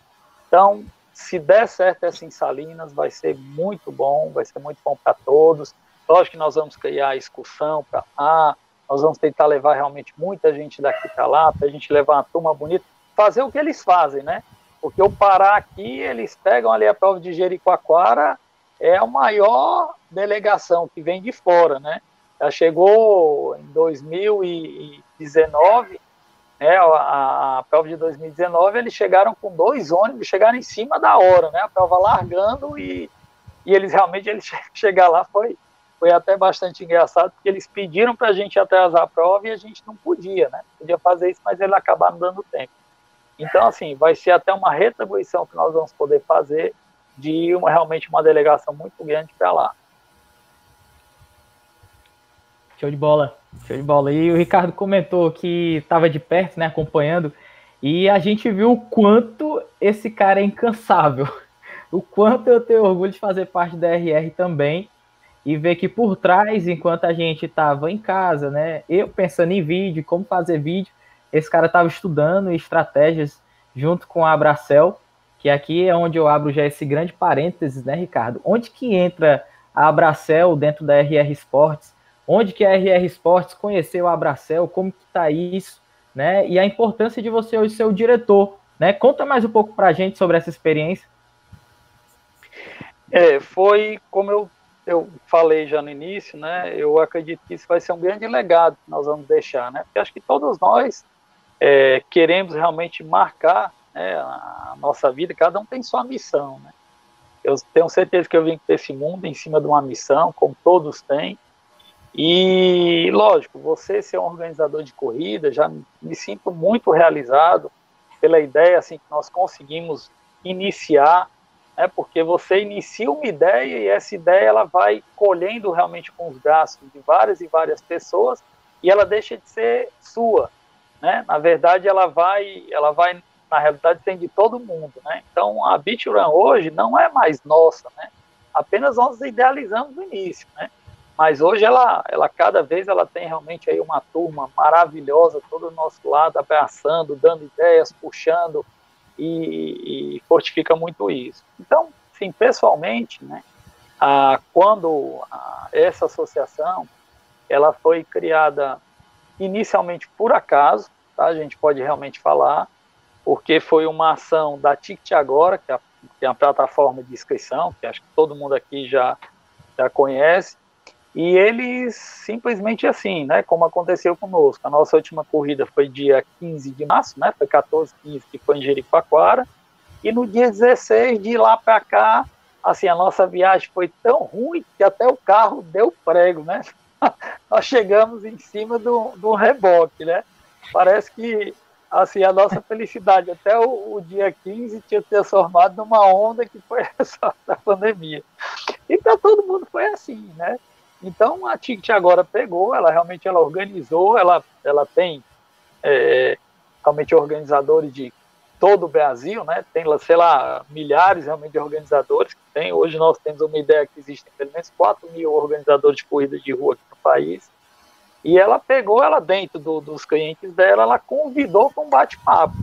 S3: Então, se der certo essa em Salinas, vai ser muito bom, vai ser muito bom para todos. Lógico que nós vamos criar excursão para lá, nós vamos tentar levar realmente muita gente daqui para lá, para a gente levar uma turma bonita, fazer o que eles fazem, né? Porque o Pará aqui, eles pegam ali a prova de Jericoacoara, é a maior delegação que vem de fora, né? Já chegou em 2019, né, a, a, prova de 2019, eles chegaram com dois ônibus, chegaram em cima da hora, né? A prova largando e, e eles realmente eles chegar lá foi foi até bastante engraçado, porque eles pediram para a gente atrasar a prova e a gente não podia, né? Podia fazer isso, mas eles acabaram dando tempo. Então, assim, vai ser até uma retribuição que nós vamos poder fazer de uma, realmente uma delegação muito grande para lá.
S1: Show de bola, show de bola. E o Ricardo comentou que estava de perto, né, acompanhando, e a gente viu o quanto esse cara é incansável. O quanto eu tenho orgulho de fazer parte da RR também e ver que por trás, enquanto a gente estava em casa, né, eu pensando em vídeo, como fazer vídeo, esse cara estava estudando estratégias junto com a Abracel, que aqui é onde eu abro já esse grande parênteses, né, Ricardo? Onde que entra a Abracel dentro da RR Esportes? onde que a RR Esportes conheceu a Abracel, como que está isso, né? E a importância de você hoje ser o diretor, né? Conta mais um pouco para a gente sobre essa experiência.
S3: É, foi como eu, eu falei já no início, né? Eu acredito que isso vai ser um grande legado que nós vamos deixar, né? Porque acho que todos nós é, queremos realmente marcar né, a nossa vida, cada um tem sua missão, né? Eu tenho certeza que eu vim para esse mundo em cima de uma missão, como todos têm, e, lógico, você ser um organizador de corrida, já me sinto muito realizado pela ideia assim, que nós conseguimos iniciar, né, porque você inicia uma ideia e essa ideia ela vai colhendo realmente com os gastos de várias e várias pessoas e ela deixa de ser sua. Né? Na verdade, ela vai, ela vai, na realidade, tem de todo mundo. Né? Então, a Beach Run hoje não é mais nossa, né? apenas nós idealizamos no início. Né? mas hoje ela, ela cada vez ela tem realmente aí uma turma maravilhosa, todo o nosso lado, abraçando, dando ideias, puxando e, e fortifica muito isso. Então, sim, pessoalmente, né, a, quando a, essa associação ela foi criada inicialmente por acaso, tá, a gente pode realmente falar, porque foi uma ação da Ticket Agora, que é, a, que é plataforma de inscrição, que acho que todo mundo aqui já, já conhece, e eles simplesmente assim, né, como aconteceu conosco. A nossa última corrida foi dia 15 de março, né, foi 14, 15, que foi em Jericoacoara, e no dia 16 de lá para cá, assim, a nossa viagem foi tão ruim que até o carro deu prego, né? Nós chegamos em cima do, do reboque, né? Parece que assim, a nossa felicidade até o, o, dia 15 tinha transformado numa onda que foi essa da pandemia. E para todo mundo foi assim, né? Então a Ticket agora pegou, ela realmente ela organizou, ela, ela tem é, realmente organizadores de todo o Brasil, né? Tem, sei lá, milhares realmente de organizadores que tem. Hoje nós temos uma ideia que existem pelo menos 4 mil organizadores de corrida de rua aqui país. E ela pegou ela dentro do, dos clientes dela, ela convidou para um bate-papo.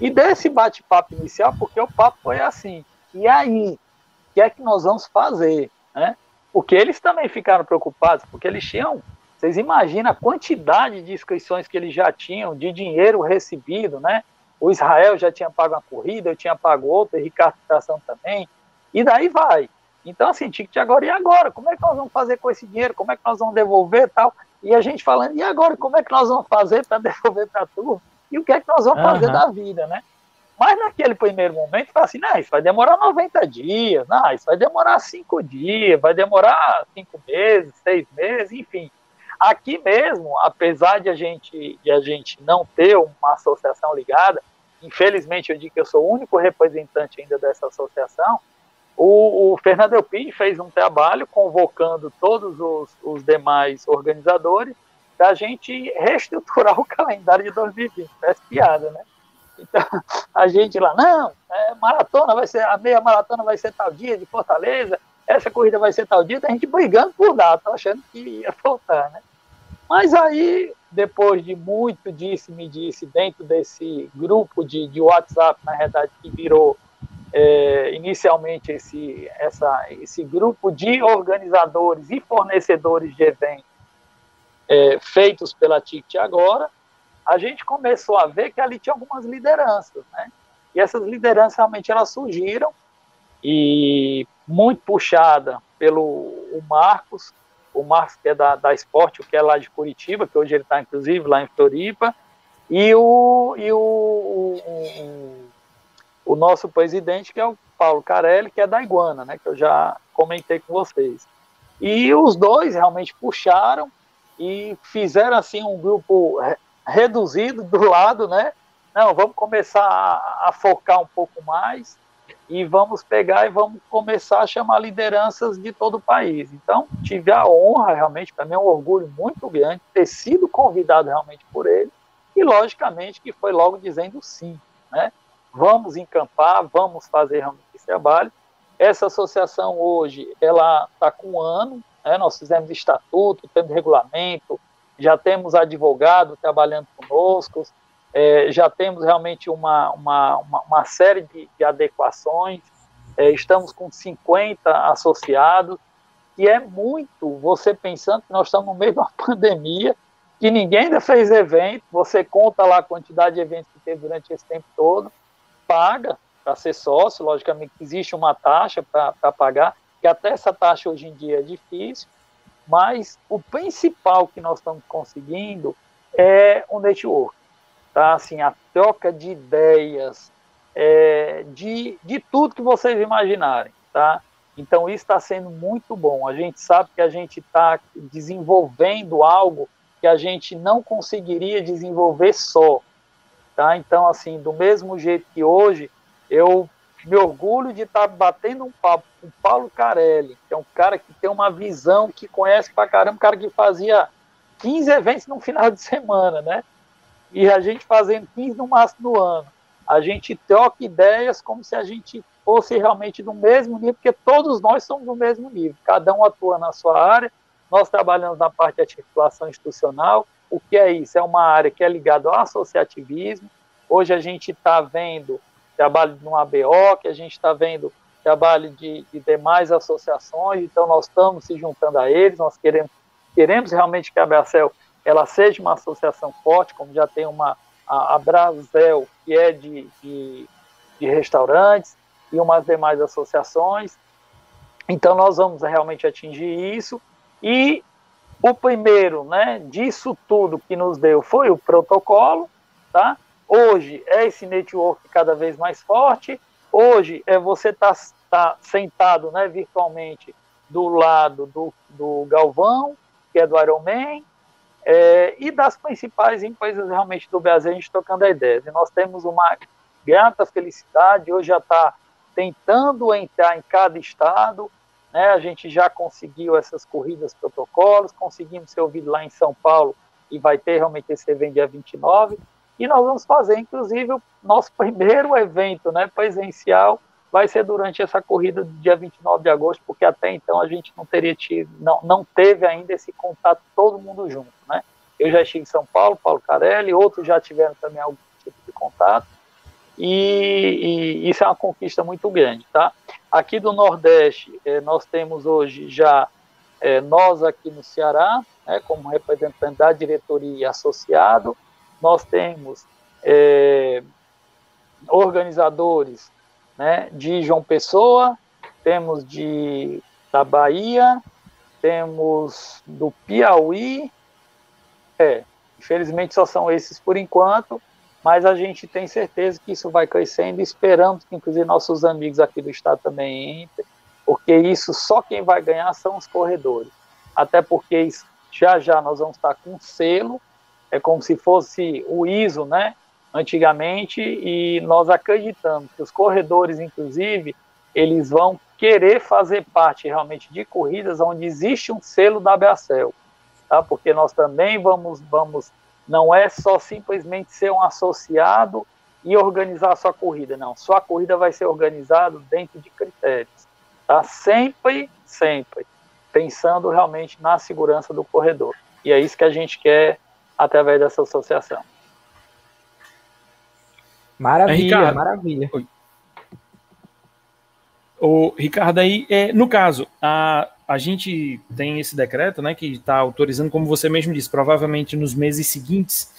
S3: E desse bate-papo inicial, porque o papo foi assim, e aí, o que é que nós vamos fazer? Né? Porque eles também ficaram preocupados, porque eles tinham, vocês imaginam a quantidade de inscrições que eles já tinham, de dinheiro recebido, né? O Israel já tinha pago uma corrida, eu tinha pago outra, e Ricardo Tração também, e daí vai. Então, assim, ticket agora, e agora? Como é que nós vamos fazer com esse dinheiro? Como é que nós vamos devolver tal? E a gente falando, e agora, como é que nós vamos fazer para devolver para a turma? E o que é que nós vamos uhum. fazer da vida, né? Mas naquele primeiro momento, fala assim, não, isso vai demorar 90 dias, não, isso vai demorar 5 dias, vai demorar 5 meses, 6 meses, enfim. Aqui mesmo, apesar de a gente, de a gente não ter uma associação ligada, infelizmente eu digo que eu sou o único representante ainda dessa associação, o, o Fernando Elpide fez um trabalho convocando todos os, os demais organizadores para a gente reestruturar o calendário de 2020. Parece piada, né? Então, a gente lá, não, é, maratona vai ser, a meia maratona vai ser tal dia de Fortaleza, essa corrida vai ser tal dia, a gente brigando por data, achando que ia faltar, né? Mas aí, depois de muito disse-me disse dentro desse grupo de, de WhatsApp, na verdade, que virou é, inicialmente esse, essa, esse grupo de organizadores e fornecedores de eventos é, feitos pela TICT agora, a gente começou a ver que ali tinha algumas lideranças, né? E essas lideranças realmente elas surgiram e muito puxada pelo o Marcos, o Marcos que é da, da Esporte, que é lá de Curitiba, que hoje ele está inclusive lá em Floripa, e o, e o, o, o, nosso presidente, que é o Paulo Carelli, que é da Iguana, né? Que eu já comentei com vocês. E os dois realmente puxaram e fizeram assim um grupo reduzido do lado, né? Não, vamos começar a, a, focar um pouco mais e vamos pegar e vamos começar a chamar lideranças de todo o país. Então, tive a honra, realmente, para mim é um orgulho muito grande ter sido convidado realmente por ele e, logicamente, que foi logo dizendo sim, né? Vamos encampar, vamos fazer realmente esse trabalho. Essa associação hoje, ela está com um ano, né? nós fizemos estatuto, temos regulamento, já temos advogado trabalhando conosco, é, já temos realmente uma, uma, uma, uma série de, de adequações, é, estamos com 50 associados, e é muito você pensando que nós estamos no meio de uma pandemia, que ninguém ainda fez evento, você conta lá a quantidade de eventos que teve durante esse tempo todo, paga para ser sócio, logicamente existe uma taxa para pagar, que até essa taxa hoje em dia é difícil, mas o principal que nós estamos conseguindo é o network, tá? Assim, a troca de ideias, é, de, de tudo que vocês imaginarem, tá? Então isso está sendo muito bom. A gente sabe que a gente está desenvolvendo algo que a gente não conseguiria desenvolver só, tá? Então assim, do mesmo jeito que hoje eu me orgulho de estar tá batendo um papo com o Paulo Carelli, que é um cara que tem uma visão, que conhece pra caramba, um cara que fazia 15 eventos no final de semana, né? E a gente fazendo 15 no máximo do ano. A gente troca ideias como se a gente fosse realmente do mesmo nível, porque todos nós somos do mesmo nível, cada um atua na sua área, Nós trabalhamos na parte de articulação institucional. O que é isso? É uma área que é ligada ao associativismo. Hoje a gente está vendo trabalho no ABO, que a gente está vendo trabalho de, de, demais associações, então nós estamos se juntando a eles, nós queremos, queremos realmente que a Bracel ela seja uma associação forte, como já tem uma, a, a Brasel, que é de, de, de restaurantes, e umas demais associações, então nós vamos realmente atingir isso, e o primeiro, né, disso tudo que nos deu foi o protocolo, tá? Hoje é esse network cada vez mais forte, Hoje é você estar tá, tá sentado né, virtualmente do lado do, do Galvão, que é do Ironman, é, e das principais empresas realmente do Brasil, a gente tocando a ideia. E nós temos uma grata felicidade, hoje já está tentando entrar em cada estado, né, a gente já conseguiu essas corridas protocolos, conseguimos ser ouvido lá em São Paulo, e vai ter realmente esse evento dia 29, e nós vamos fazer, inclusive, o nosso primeiro evento né, presencial. Vai ser durante essa corrida do dia 29 de agosto, porque até então a gente não teria tido, não, não teve ainda esse contato todo mundo junto, né? Eu já estive em São Paulo, Paulo Carelli, outros já tiveram também algum tipo de contato, e, e isso é uma conquista muito grande, tá? Aqui do Nordeste, eh, nós temos hoje já, eh, nós aqui no Ceará, né, como representante da diretoria associado, nós temos é, organizadores né, de João Pessoa, temos de da Bahia, temos do Piauí, é, infelizmente só são esses por enquanto, mas a gente tem certeza que isso vai crescendo e esperamos que inclusive nossos amigos aqui do estado também entrem, porque isso só quem vai ganhar são os corredores, até porque já já nós vamos estar com selo é como se fosse o ISO, né? Antigamente, e nós acreditamos que os corredores, inclusive, eles vão querer fazer parte realmente de corridas onde existe um selo da Bracel, tá? Porque nós também vamos, vamos, não é só simplesmente ser um associado e organizar a sua corrida, não. Sua corrida vai ser organizada dentro de critérios, tá? Sempre, sempre pensando realmente na segurança do corredor. E é isso que a gente quer através dessa associação.
S1: Maravilha, é, maravilha. Oi.
S2: O Ricardo, aí, é, no caso, a, a gente tem esse decreto, né, que está autorizando, como você mesmo disse, provavelmente nos meses seguintes,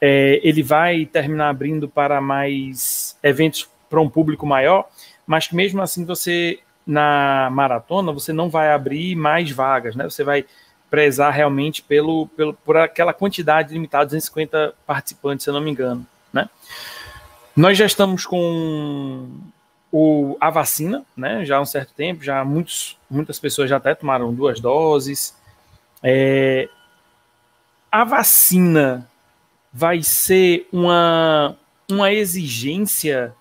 S2: é, ele vai terminar abrindo para mais eventos para um público maior, mas que mesmo assim você, na maratona, você não vai abrir mais vagas, né, você vai prezar realmente pelo, pelo, por aquela quantidade limitada, 250 participantes, se eu não me engano. Né? Nós já estamos com o, a vacina, né? já há um certo tempo, já muitos, muitas pessoas já até tomaram duas doses. É, a vacina vai ser uma, uma exigência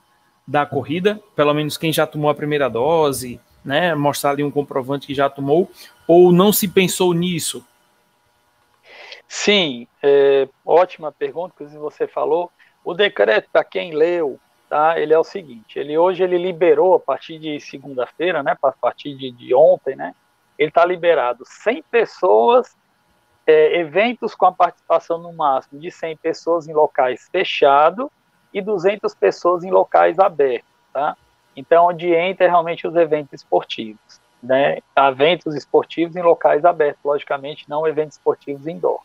S2: da corrida, pelo menos quem já tomou a primeira dose, né, mostrar ali um comprovante que já tomou, ou não se pensou nisso?
S3: Sim, é, ótima pergunta, que você falou. O decreto, para quem leu, tá, ele é o seguinte, ele hoje ele liberou, a partir de segunda-feira, né, a partir de, de ontem, né, ele está liberado 100 pessoas, é, eventos com a participação no máximo de 100 pessoas em locais fechados e 200 pessoas em locais abertos, tá? Então, onde entra realmente os eventos esportivos, né? Eventos esportivos em locais abertos, logicamente, não eventos esportivos indoor.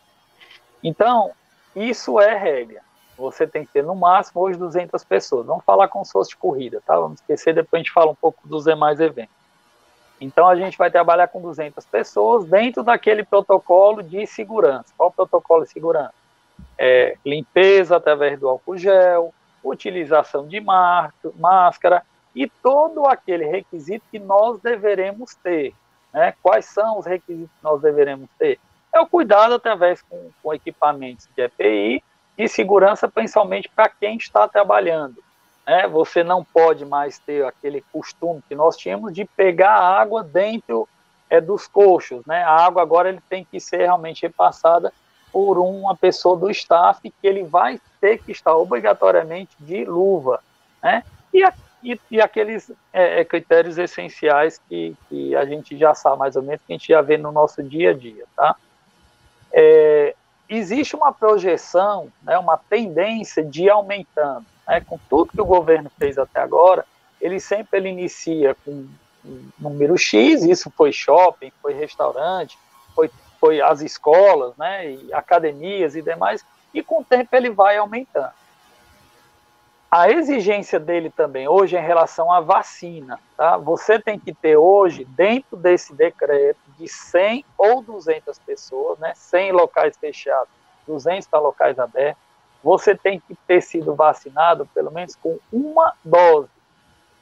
S3: Então, isso é regra. Você tem que ter no máximo hoje 200 pessoas. Vamos falar com fosse de corrida, tá? Vamos esquecer, depois a gente fala um pouco dos demais eventos. Então, a gente vai trabalhar com 200 pessoas dentro daquele protocolo de segurança. Qual o protocolo de segurança? É, limpeza através do álcool gel, utilização de máscara, e todo aquele requisito que nós deveremos ter. Né? Quais são os requisitos que nós deveremos ter? É o cuidado através com, com equipamentos de EPI e segurança, principalmente para quem está trabalhando. Né? Você não pode mais ter aquele costume que nós tínhamos de pegar a água dentro é, dos coxos. Né? A água agora ele tem que ser realmente repassada por uma pessoa do staff que ele vai ter que estar obrigatoriamente de luva. Né? E a e, e aqueles é, é, critérios essenciais que, que, a gente já sabe mais ou menos, que a gente já vê no nosso dia a dia, tá? É, existe uma projeção, né, uma tendência de ir aumentando, né, com tudo que o governo fez até agora, ele sempre ele inicia com um número X, isso foi shopping, foi restaurante, foi, foi as escolas, né, e academias e demais, e com o tempo ele vai aumentando. A exigência dele também hoje é em relação à vacina, tá? Você tem que ter hoje, dentro desse decreto, de 100 ou 200 pessoas, né? 100 locais fechados, 200 para locais abertos, você tem que ter sido vacinado pelo menos com uma dose.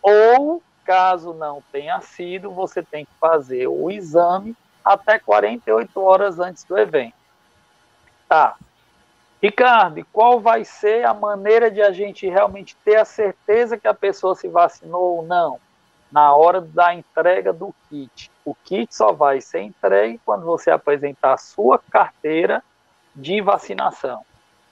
S3: Ou, caso não tenha sido, você tem que fazer o exame até 48 horas antes do evento. Tá, Ricardo, qual vai ser a maneira de a gente realmente ter a certeza que a pessoa se vacinou ou não? Na hora da entrega do kit. O kit só vai ser entregue quando você apresentar a sua carteira de vacinação.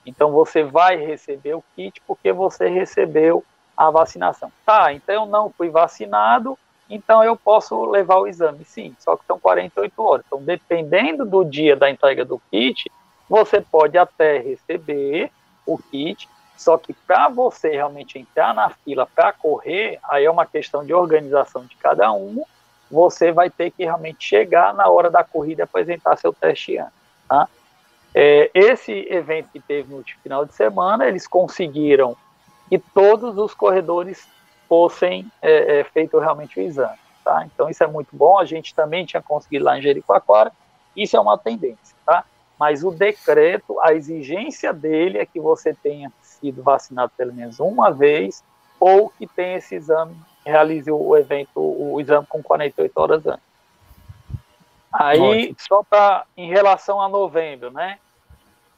S3: Então você vai receber o kit porque você recebeu a vacinação. Tá, então eu não fui vacinado, então eu posso levar o exame. Sim, só que são 48 horas. Então, dependendo do dia da entrega do kit, você pode até receber o kit, só que para você realmente entrar na fila para correr, aí é uma questão de organização de cada um. Você vai ter que realmente chegar na hora da corrida e apresentar seu teste antes. Tá? É, esse evento que teve no final de semana, eles conseguiram que todos os corredores fossem é, é, feito realmente o exame. Tá? Então isso é muito bom. A gente também tinha conseguido lá em Jericoacoara. Isso é uma tendência. Tá? mas o decreto, a exigência dele é que você tenha sido vacinado pelo menos uma vez ou que tenha esse exame, realize o evento, o exame com 48 horas antes. Aí, Ótimo. só para em relação a novembro, né?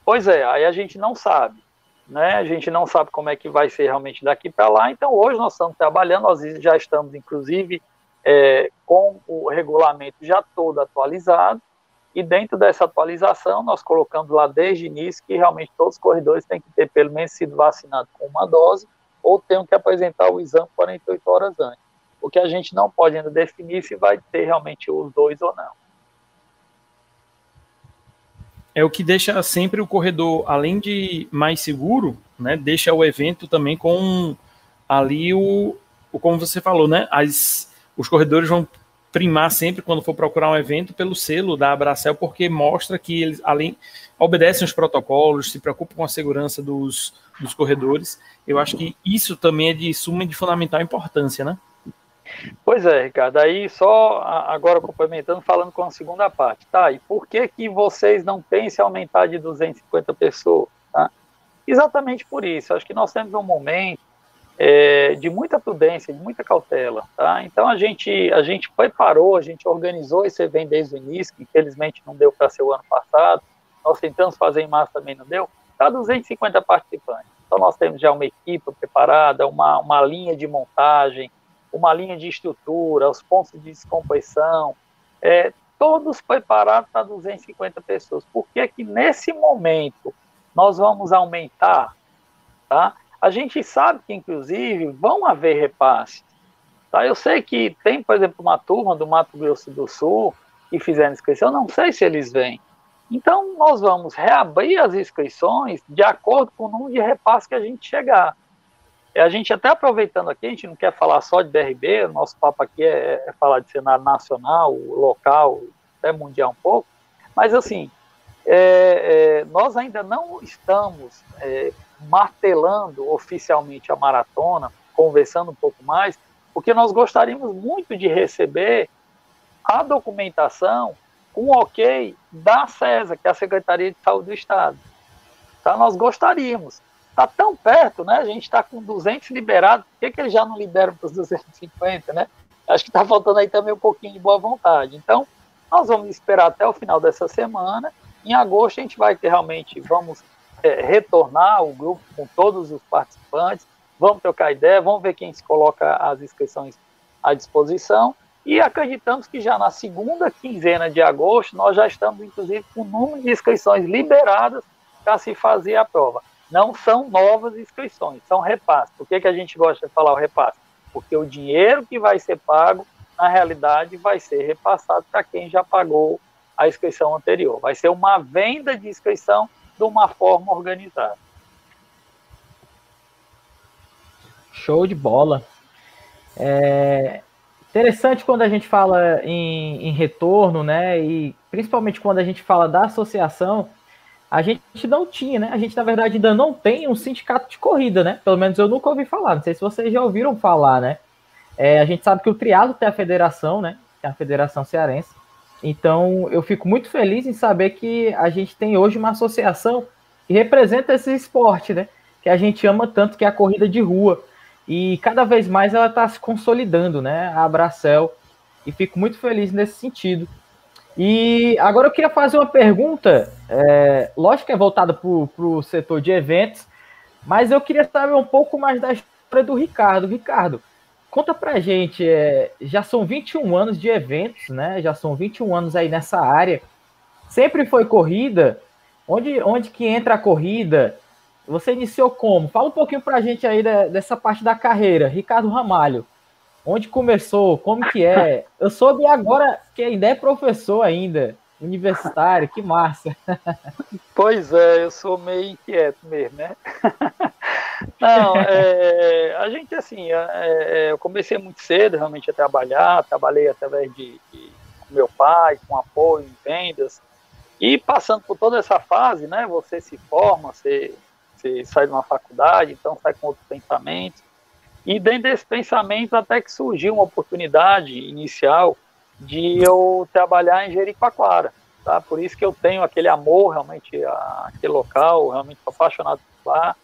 S3: Pois é, aí a gente não sabe, né? A gente não sabe como é que vai ser realmente daqui para lá. Então, hoje nós estamos trabalhando, nós já estamos, inclusive, é, com o regulamento já todo atualizado, e dentro dessa atualização, nós colocamos lá desde o início que realmente todos os corredores têm que ter pelo menos sido vacinados com uma dose ou tenham que apresentar o exame 48 horas antes. O que a gente não pode ainda definir se vai ter realmente os dois ou não.
S2: É o que deixa sempre o corredor, além de mais seguro, né, deixa o evento também com ali o, o como você falou, né, as, os corredores vão primar sempre quando for procurar um evento pelo selo da Abracel, porque mostra que eles, além, obedecem os protocolos, se preocupam com a segurança dos, dos corredores. Eu acho que isso também é de suma de fundamental importância, né?
S3: Pois é, Ricardo. Aí só agora complementando, falando com a segunda parte, tá? E por que que vocês não pensam em aumentar de 250 pessoas, tá? Exatamente por isso. Acho que nós temos um momento é, de muita prudência, de muita cautela. Tá? Então a gente, a gente preparou, a gente organizou esse evento desde o início, que infelizmente não deu para ser o ano passado, nós tentamos fazer em março também não deu, para 250 participantes. Então nós temos já uma equipe preparada, uma, uma linha de montagem, uma linha de estrutura, os pontos de descompressão, é, todos preparados para 250 pessoas. Por que que nesse momento nós vamos aumentar, tá? A gente sabe que, inclusive, vão haver repasses. Tá? Eu sei que tem, por exemplo, uma turma do Mato Grosso do Sul que fizeram inscrição, não sei se eles vêm. Então, nós vamos reabrir as inscrições de acordo com o número de repasses que a gente chegar. A gente até aproveitando aqui, a gente não quer falar só de BRB, o nosso papo aqui é, é falar de cenário nacional, local, até mundial um pouco, mas assim, é, é, nós ainda não estamos é, martelando oficialmente a maratona, conversando um pouco mais, porque nós gostaríamos muito de receber a documentação com ok da CESA, que é a Secretaria de Saúde do Estado. Tá? Nós gostaríamos. Está tão perto, né? A gente está com 200 liberados, por que, que eles já não liberam para os 250, né? Acho que está faltando aí também um pouquinho de boa vontade. Então, nós vamos esperar até o final dessa semana. Em agosto, a gente vai ter realmente, vamos é, retornar o grupo com todos os participantes, vamos trocar ideia, vamos ver quem se coloca as inscrições à disposição e acreditamos que já na segunda quinzena de agosto nós já estamos, inclusive, com o número de inscrições liberadas para se fazer a prova. Não são novas inscrições, são repasses. Por que, que a gente gosta de falar o repasse? porque o dinheiro que vai ser pago, na realidade, vai ser repassado para quem já pagou a inscrição anterior. Vai ser uma venda de inscrição de uma forma organizada.
S1: Show de bola. É interessante quando a gente fala em, em retorno, né? E principalmente quando a gente fala da associação, a gente não tinha, né? A gente, na verdade, ainda não tem um sindicato de corrida, né? Pelo menos eu nunca ouvi falar. Não sei se vocês já ouviram falar, né? É, a gente sabe que o triado tem a federação, né? Tem a Federação Cearense. Então, eu fico muito feliz em saber que a gente tem hoje uma associação que representa esse esporte, né? Que a gente ama tanto, que é a corrida de rua. E cada vez mais ela está se consolidando, né? A Abracel. E fico muito feliz nesse sentido. E agora eu queria fazer uma pergunta, é, lógico que é voltada para o setor de eventos, mas eu queria saber um pouco mais da história do Ricardo. Ricardo, conta pra gente, é, já são 21 anos de eventos, né? Já são 21 anos aí nessa área. Sempre foi corrida? Onde, onde que entra a corrida? Você iniciou como? Fala um pouquinho pra gente aí dessa parte da carreira. Ricardo Ramalho, Onde começou? Como que é? Eu soube agora que ainda é professor ainda, universitário, que massa.
S3: Pois é, eu sou meio inquieto mesmo, né? Não, é, a gente assim, é, é, eu comecei muito cedo realmente a trabalhar, trabalhei através de, de meu pai, com apoio em vendas, e passando por toda essa fase, né, você se forma, você, você sai de uma faculdade, então sai com outros pensamentos, e dentro desse pensamento até que surgiu uma oportunidade inicial de eu trabalhar em Jericoacoara, tá? Por isso que eu tenho aquele amor realmente aquele local, realmente apaixonado por lá.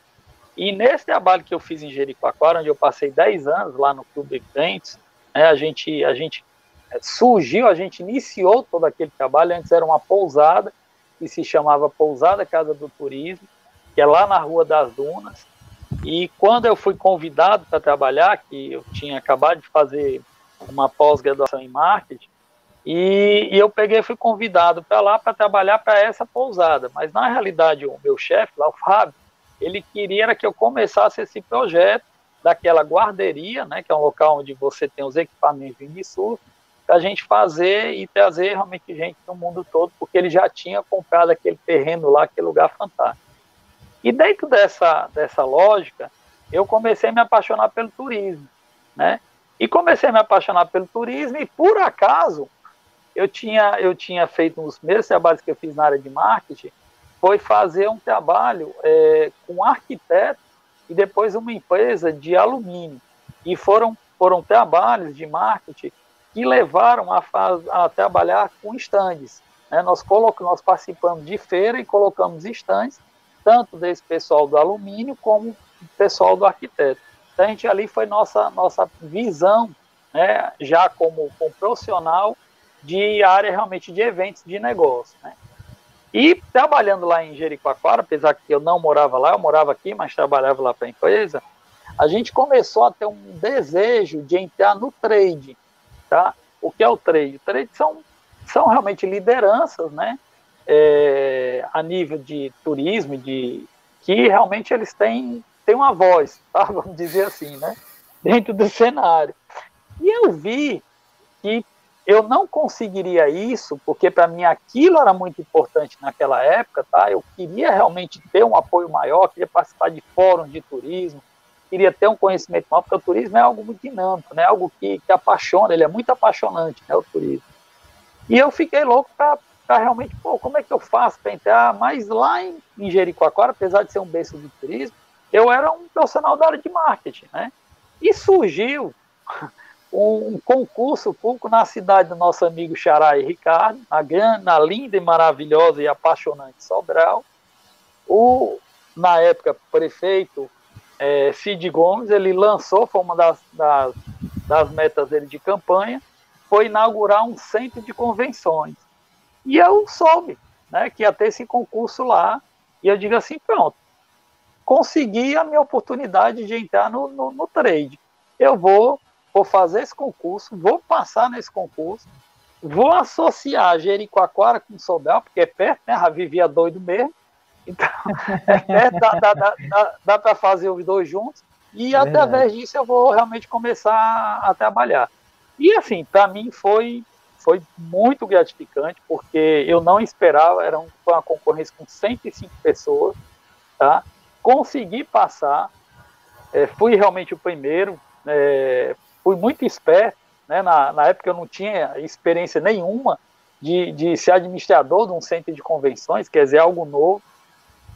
S3: E nesse trabalho que eu fiz em Jericoacoara, onde eu passei 10 anos lá no Clube Eventos, né, a gente a gente é, surgiu, a gente iniciou todo aquele trabalho, antes era uma pousada que se chamava Pousada Casa do Turismo, que é lá na Rua das Dunas, e quando eu fui convidado para trabalhar, que eu tinha acabado de fazer uma pós-graduação em marketing, e, e, eu peguei fui convidado para lá para trabalhar para essa pousada. Mas na realidade o meu chefe, lá o Fábio, ele queria que eu começasse esse projeto daquela guarderia, né, que é um local onde você tem os equipamentos de surf, para a gente fazer e trazer realmente gente do mundo todo, porque ele já tinha comprado aquele terreno lá, aquele lugar fantástico. E dentro dessa, dessa lógica, eu comecei a me apaixonar pelo turismo, né? E comecei a me apaixonar pelo turismo e, por acaso, eu tinha, eu tinha feito dos primeiros trabalhos que eu fiz na área de marketing, foi fazer um trabalho é, com arquiteto e depois uma empresa de alumínio. E foram, foram trabalhos de marketing que levaram a, faz, a trabalhar com estandes. Né? Nós, colocamos, nós participamos de feira e colocamos estandes tanto desse pessoal do alumínio como do pessoal do arquiteto. Então, a gente ali foi nossa, nossa visão, né, já como, como profissional de área realmente de eventos de negócio. Né. E trabalhando lá em Jericoacoara, apesar que eu não morava lá, eu morava aqui, mas trabalhava lá para a empresa, a gente começou a ter um desejo de entrar no trade, tá? O que é o trade? O trade são, são realmente lideranças, né? é, a nível de turismo, de que realmente eles têm, têm uma voz, tá? vamos dizer assim, né? dentro do cenário. E eu vi que eu não conseguiria isso, porque para mim aquilo era muito importante naquela época, tá? Eu queria realmente ter um apoio maior, queria participar de fóruns de turismo, queria ter um conhecimento maior, porque o turismo é algo muito dinâmico, né? Algo que, que apaixona, ele é muito apaixonante, né? O turismo. E eu fiquei louco para realmente, pô, como é que eu faço para entrar? Mas lá em, em Jericoacoara, apesar de ser um berço de turismo, eu era um profissional da área de marketing, né? E surgiu um concurso público na cidade do nosso amigo Xará e Ricardo, na, grande, na linda e maravilhosa e apaixonante Sobral. O, na época, prefeito é, Cid Gomes, ele lançou, foi uma das, das, das metas dele de campanha, foi inaugurar um centro de convenções. E eu soube né, que ia ter esse concurso lá, e eu digo assim, pronto, consegui a minha oportunidade de entrar no, no, no trade. Eu vou, vou fazer esse concurso, vou passar nesse concurso, vou associar Jericoacoara com Sobel, porque é perto, né? Já vivia doido mesmo. Então, é perto, dá, dá, dá, dá, dá para fazer os dois juntos. E é através disso eu vou realmente começar a trabalhar. E assim, para mim foi foi muito gratificante, porque eu não esperava, era uma concorrência com 105 pessoas, tá? Consegui passar, é, fui realmente o primeiro, é, fui muito esperto, né? Na, na época eu não tinha experiência nenhuma de, de ser administrador de um centro de convenções, quer dizer, algo novo.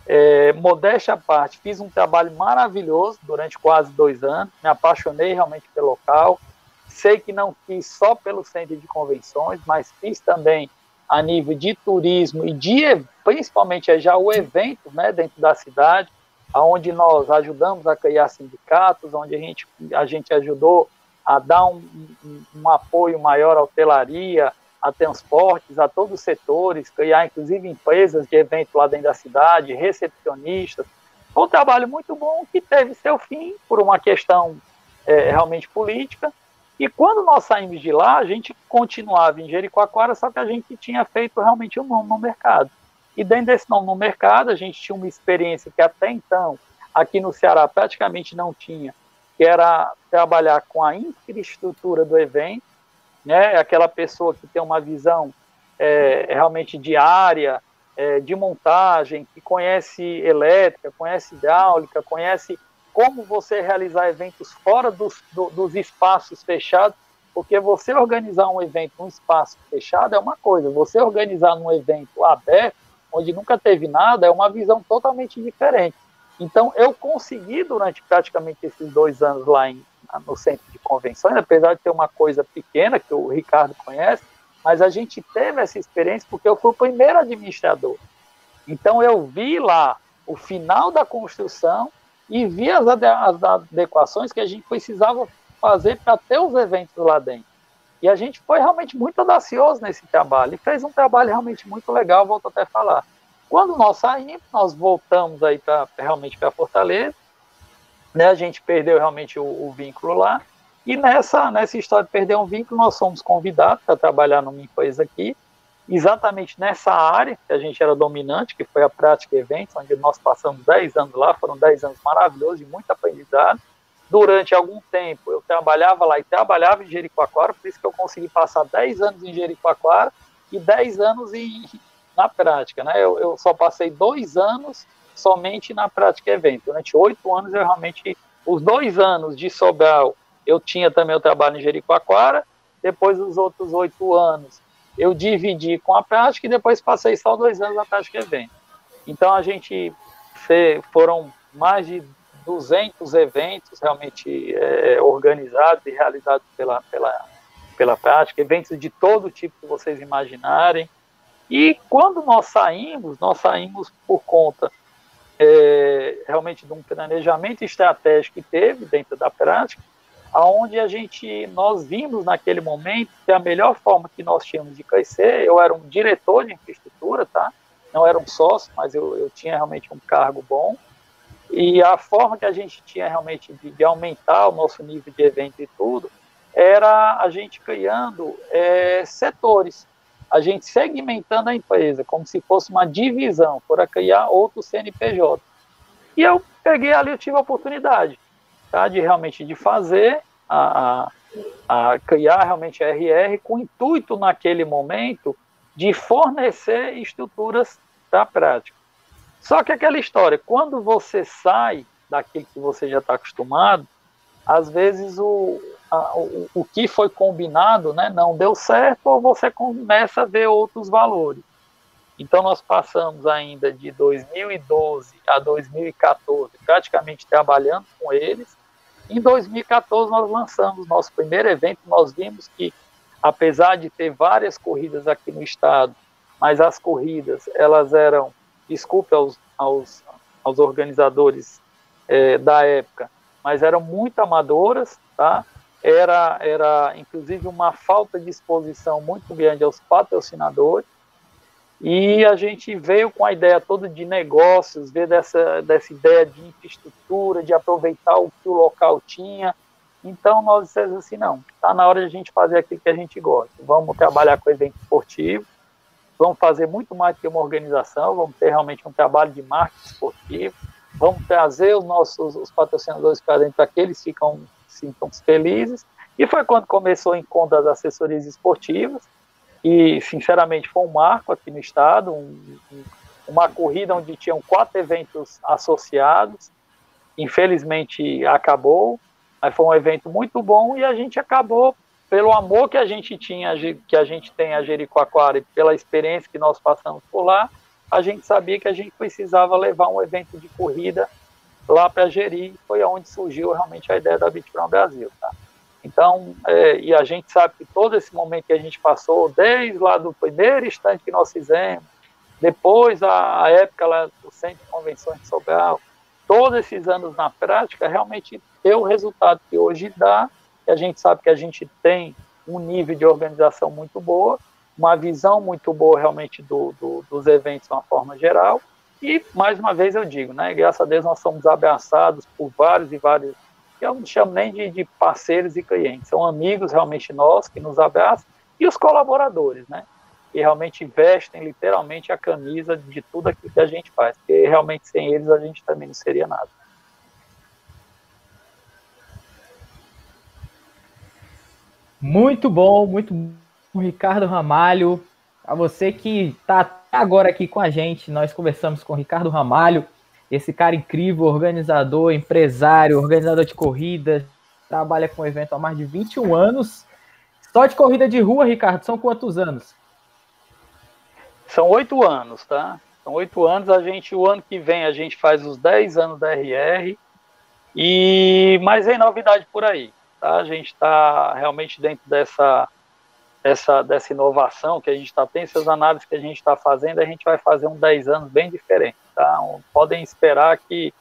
S3: É, modéstia à parte, fiz um trabalho maravilhoso durante quase dois anos, me apaixonei realmente pelo local, Sei que não fiz só pelo centro de convenções, mas fiz também a nível de turismo e de principalmente é já o evento né, dentro da cidade, onde nós ajudamos a criar sindicatos, onde a gente, a gente ajudou a dar um, um, um apoio maior à hotelaria, a transportes, a todos os setores, criar inclusive empresas de evento lá dentro da cidade, recepcionistas. Foi um trabalho muito bom que teve seu fim por uma questão é, realmente política, e quando nós saímos de lá, a gente continuava em Jericoacoara, só que a gente tinha feito realmente um nome no mercado. E dentro desse nome no mercado, a gente tinha uma experiência que até então, aqui no Ceará, praticamente não tinha, que era trabalhar com a infraestrutura do evento, né? aquela pessoa que tem uma visão é, realmente diária, é, de montagem, que conhece elétrica, conhece hidráulica, conhece como você realizar eventos fora dos, do, dos espaços fechados, porque você organizar um evento num espaço fechado é uma coisa, você organizar num evento aberto, onde nunca teve nada, é uma visão totalmente diferente. Então, eu consegui, durante praticamente esses dois anos lá em, no centro de convenções, apesar de ter uma coisa pequena, que o Ricardo conhece, mas a gente teve essa experiência porque eu fui o primeiro administrador. Então, eu vi lá o final da construção e vi as, adequações que a gente precisava fazer para ter os eventos lá dentro. E a gente foi realmente muito audacioso nesse trabalho e fez um trabalho realmente muito legal, volto até a falar. Quando nós saímos, nós voltamos aí para realmente para Fortaleza, né? A gente perdeu realmente o, o, vínculo lá. E nessa nessa história de perder um vínculo, nós fomos convidados para trabalhar numa empresa aqui exatamente nessa área que a gente era dominante, que foi a prática eventos, onde nós passamos 10 anos lá, foram 10 anos maravilhosos, de muito aprendizado. Durante algum tempo eu trabalhava lá e trabalhava em Jericoacoara, por isso que eu consegui passar 10 anos em Jericoacoara e 10 anos em, na prática. Né? Eu, eu só passei dois anos somente na prática evento. Durante oito anos eu realmente, os dois anos de Sobral, eu tinha também o trabalho em Jericoacoara, depois os outros oito anos eu dividi com a prática e depois passei só dois anos na prática evento. Então a gente foram mais de 200 eventos realmente é, organizados e realizados pela, pela, pela prática, eventos de todo tipo que vocês imaginarem. E quando nós saímos, nós saímos por conta é, realmente de um planejamento estratégico que teve dentro da prática, aonde a gente nós vimos naquele momento que a melhor forma que nós tínhamos de crescer, eu era um diretor de infraestrutura, tá? Não era um sócio, mas eu, eu tinha realmente um cargo bom. E a forma que a gente tinha realmente de, de aumentar o nosso nível de evento e tudo, era a gente criando é, setores, a gente segmentando a empresa, como se fosse uma divisão, para criar outro CNPJ. E eu peguei ali, eu tive a oportunidade tá? de realmente de fazer, a, a, a criar realmente a RR com o intuito naquele momento de fornecer estruturas para a prática. Só que aquela história, quando você sai daquilo que você já está acostumado, às vezes o, a, o, o que foi combinado né, não deu certo ou você começa a ver outros valores. Então nós passamos ainda de 2012 a 2014 praticamente trabalhando com eles em 2014, nós lançamos nosso primeiro evento. Nós vimos que, apesar de ter várias corridas aqui no estado, mas as corridas, elas eram, desculpe aos, aos, aos organizadores é, da época, mas eram muito amadoras, tá? Era, era, inclusive, uma falta de exposição muito grande aos patrocinadores. E a gente veio com a ideia toda de negócios, ver dessa, dessa ideia de infraestrutura, de aproveitar o que o local tinha. Então nós dissemos assim, não, está na hora de a gente fazer aquilo que a gente gosta. Vamos trabalhar com evento esportivo, vamos fazer muito mais do que uma organização, vamos ter realmente um trabalho de marketing esportivo, vamos trazer os nossos os patrocinadores para dentro para que eles ficam, sintam felizes. E foi quando começou o encontro das assessorias esportivas, e sinceramente foi um marco aqui no estado, um, uma corrida onde tinham quatro eventos associados, infelizmente acabou, mas foi um evento muito bom e a gente acabou pelo amor que a gente tinha, que a gente tem a Jericoacoara e pela experiência que nós passamos por lá, a gente sabia que a gente precisava levar um evento de corrida lá para Jeri, foi onde surgiu realmente a ideia da Brown Brasil, tá? Então, é, e a gente sabe que todo esse momento que a gente passou, desde lá do primeiro instante que nós fizemos, depois a, a época lá do Centro de Convenções de Sobral, todos esses anos na prática, realmente deu o resultado que hoje dá, e a gente sabe que a gente tem um nível de organização muito boa, uma visão muito boa realmente do, do, dos eventos de uma forma geral, e mais uma vez eu digo, né, graças a Deus nós somos abraçados por vários e vários eu não chamo nem de, de, parceiros e clientes, são amigos realmente nossos que nos abraçam e os colaboradores, né? Que realmente vestem literalmente a camisa de tudo aquilo que a gente faz, porque realmente sem eles a gente também não seria nada.
S1: Muito bom, muito bom, Ricardo Ramalho. A você que está agora aqui com a gente, nós conversamos com o Ricardo Ramalho esse cara incrível, organizador, empresário, organizador de corridas, trabalha com evento há mais de 21 anos. Só de corrida de rua, Ricardo, são quantos anos?
S3: São oito anos, tá? São oito anos. A gente, o ano que vem, a gente faz os 10 anos da RR. E mais vem novidade por aí, tá? A gente está realmente dentro dessa, dessa, dessa inovação que a gente está tendo, essas análises que a gente está fazendo, a gente vai fazer um 10 anos bem diferente. Então, podem esperar que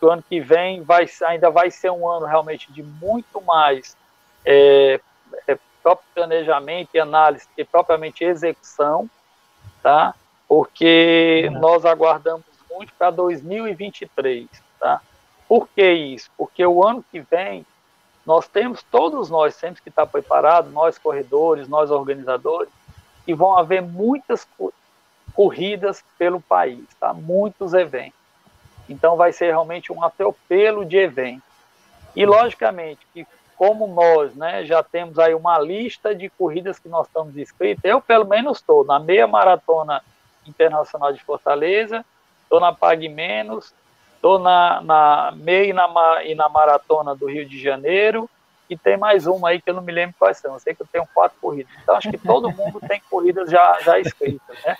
S3: o ano que vem vai, ainda vai ser um ano realmente de muito mais é, é, próprio planejamento e análise que propriamente execução, tá? Porque uhum. nós aguardamos muito para 2023, tá? Por que isso? Porque o ano que vem nós temos, todos nós temos que estar preparados, nós corredores, nós organizadores, e vão haver muitas corridas pelo país, tá? Muitos eventos. Então vai ser realmente um atropelo de eventos. E logicamente que como nós, né, já temos aí uma lista de corridas que nós estamos inscritos, eu pelo menos estou na meia maratona internacional de Fortaleza, estou na Pague Menos, estou na, na meia e na, e na maratona do Rio de Janeiro, e tem mais uma aí que eu não me lembro quais são. Eu sei que eu tenho quatro corridas. Então acho que todo mundo tem corridas já, já escritas, né?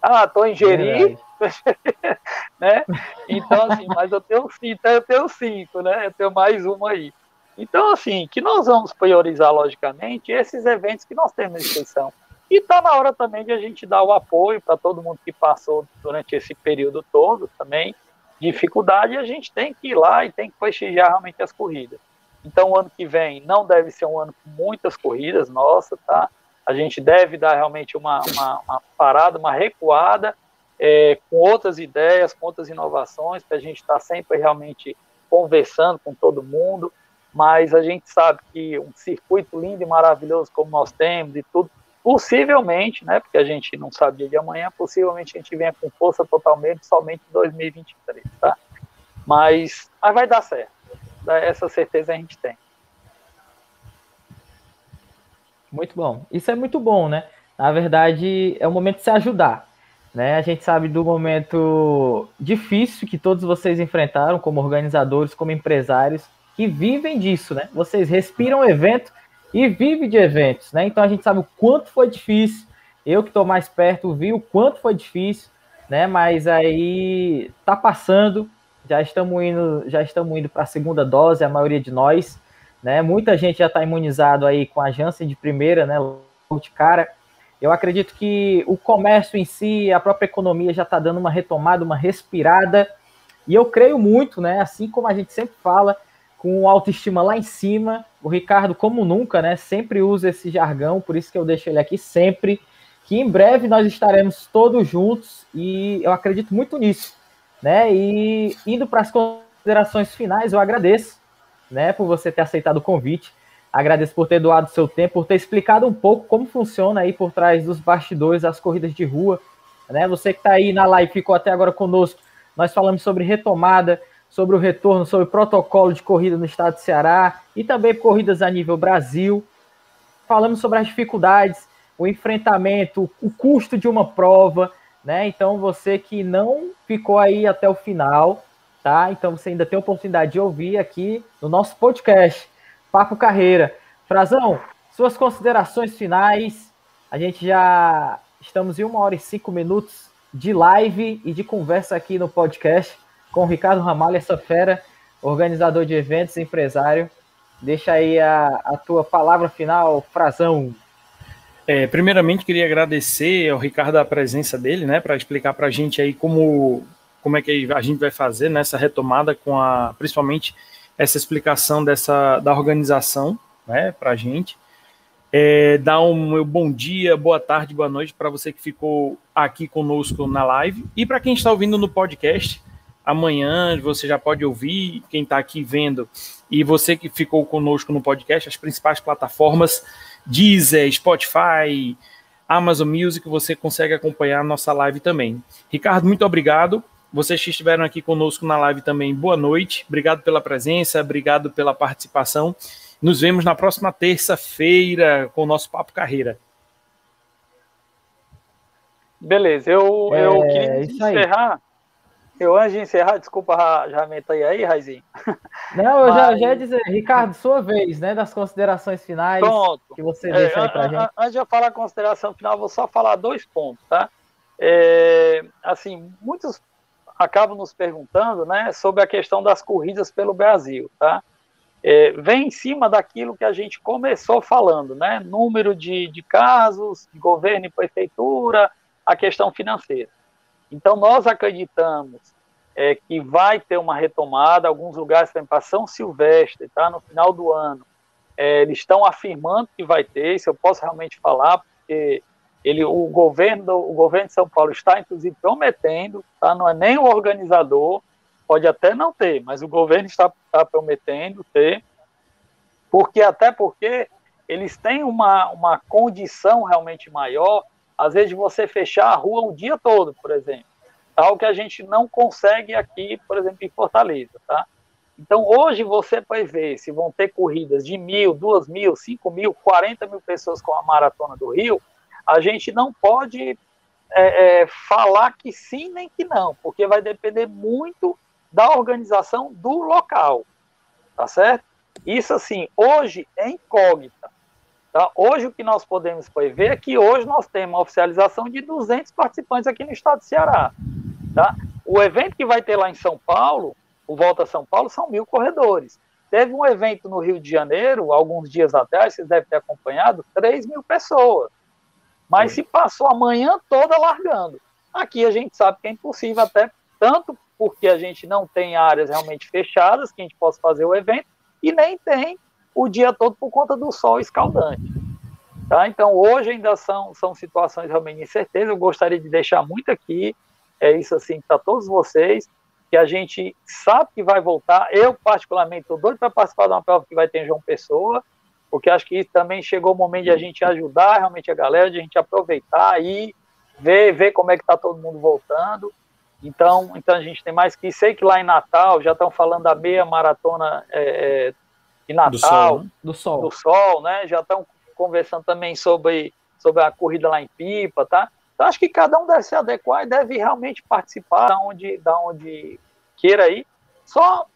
S3: Ah, estou em Jeri, né? Então, assim, mas eu tenho cinco, eu tenho cinco, né? Eu tenho mais uma aí. Então, assim, que nós vamos priorizar, logicamente, esses eventos que nós temos na inscrição. E está na hora também de a gente dar o apoio para todo mundo que passou durante esse período todo também, dificuldade, a gente tem que ir lá e tem que prestigiar realmente as corridas. Então, o ano que vem não deve ser um ano com muitas corridas, nossa, tá? a gente deve dar realmente uma, uma, uma parada, uma recuada, é, com outras ideias, com outras inovações, para a gente estar tá sempre realmente conversando com todo mundo, mas a gente sabe que um circuito lindo e maravilhoso como nós temos e tudo, possivelmente, né, porque a gente não sabe de amanhã, possivelmente a gente venha com força totalmente somente em 2023, tá? Mas, mas vai dar certo, essa certeza a gente tem.
S1: Muito bom. Isso é muito bom, né? Na verdade, é o momento de se ajudar. Né? A gente sabe do momento difícil que todos vocês enfrentaram como organizadores, como empresários, que vivem disso, né? Vocês respiram o evento e vivem de eventos, né? Então a gente sabe o quanto foi difícil. Eu que estou mais perto vi o quanto foi difícil, né? Mas aí tá passando. Já estamos indo, já estamos indo para a segunda dose, a maioria de nós. Né? Muita gente já está imunizado aí com a Janssen de primeira, né? De cara. Eu acredito que o comércio em si, a própria economia já está dando uma retomada, uma respirada. E eu creio muito, né? Assim como a gente sempre fala, com autoestima lá em cima. O Ricardo, como nunca, né? Sempre usa esse jargão, por isso que eu deixo ele aqui sempre. Que em breve nós estaremos todos juntos e eu acredito muito nisso, né? E indo para as considerações finais, eu agradeço né, por você ter aceitado o convite. Agradeço por ter doado seu tempo, por ter explicado um pouco como funciona aí por trás dos bastidores as corridas de rua. Né? Você que está aí na live ficou até agora conosco, Nós falamos sobre retomada, sobre o retorno, sobre o protocolo de corrida no estado de Ceará e também corridas a nível Brasil. Falamos sobre as dificuldades, o enfrentamento, o custo de uma prova, né? Então você que não ficou aí até o final, tá? Então você ainda tem a oportunidade de ouvir aqui no nosso podcast Papo Carreira. Frazão, suas considerações finais. A gente já estamos em uma hora e cinco minutos de live e de conversa aqui no podcast com o Ricardo Ramalho, essa fera, organizador de eventos, empresário. Deixa aí a, a tua palavra final, Frazão.
S2: É, primeiramente, queria agradecer ao Ricardo a presença dele, né, para explicar para a gente aí como, como é que a gente vai fazer nessa retomada com a, principalmente essa explicação dessa da organização, né, para a gente. É, dar um meu bom dia, boa tarde, boa noite para você que ficou aqui conosco na live e para quem está ouvindo no podcast. Amanhã você já pode ouvir, quem está aqui vendo, e você que ficou conosco no podcast, as principais plataformas, Deezer, Spotify, Amazon Music, você consegue acompanhar a nossa live também. Ricardo, muito obrigado. Vocês que estiveram aqui conosco na live também, boa noite. Obrigado pela presença, obrigado pela participação. Nos vemos na próxima terça-feira com o nosso Papo Carreira.
S3: Beleza, eu, é, eu queria encerrar. Eu, antes de encerrar, desculpa, já meter aí, Raizinho.
S1: Não, eu Mas... já, já ia dizer, Ricardo, sua vez, né, das considerações finais Pronto. que você é, deixa aí pra gente.
S3: Antes de eu falar a consideração final, vou só falar dois pontos, tá? É, assim, muitos acabam nos perguntando, né, sobre a questão das corridas pelo Brasil, tá? É, vem em cima daquilo que a gente começou falando, né? Número de, de casos, de governo e prefeitura, a questão financeira. Então, nós acreditamos é, que vai ter uma retomada, alguns lugares, por exemplo, São Silvestre, tá? no final do ano, é, eles estão afirmando que vai ter, isso eu posso realmente falar, porque ele, o, governo, o governo de São Paulo está, inclusive, prometendo, tá? não é nem o organizador, pode até não ter, mas o governo está, está prometendo ter, porque até porque eles têm uma, uma condição realmente maior às vezes você fechar a rua o dia todo, por exemplo. Algo que a gente não consegue aqui, por exemplo, em Fortaleza, tá? Então, hoje você vai ver se vão ter corridas de mil, duas mil, cinco mil, quarenta mil pessoas com a Maratona do Rio, a gente não pode é, é, falar que sim nem que não, porque vai depender muito da organização do local, tá certo? Isso, assim, hoje é incógnita. Tá? Hoje, o que nós podemos ver é que hoje nós temos uma oficialização de 200 participantes aqui no estado de Ceará. Tá? O evento que vai ter lá em São Paulo, o Volta a São Paulo, são mil corredores. Teve um evento no Rio de Janeiro, alguns dias atrás, vocês devem ter acompanhado, 3 mil pessoas. Mas se passou a manhã toda largando. Aqui a gente sabe que é impossível, até tanto porque a gente não tem áreas realmente fechadas que a gente possa fazer o evento, e nem tem o dia todo por conta do sol escaldante. Tá? Então, hoje ainda são, são situações realmente incertezas. Eu gostaria de deixar muito aqui, é isso assim, para todos vocês, que a gente sabe que vai voltar. Eu, particularmente, estou doido para participar de uma prova que vai ter em João Pessoa, porque acho que também chegou o momento de a gente ajudar realmente a galera, de a gente aproveitar e ver, ver como é que está todo mundo voltando. Então, então a gente tem mais que sei que lá em Natal já estão falando da meia maratona é, é de Natal, do Sol, né? do Sol, do Sol né? Já estão conversando também sobre, sobre a corrida lá em Pipa, tá? Então acho que cada um deve se adequar e deve realmente participar da onde, da onde queira ir. Só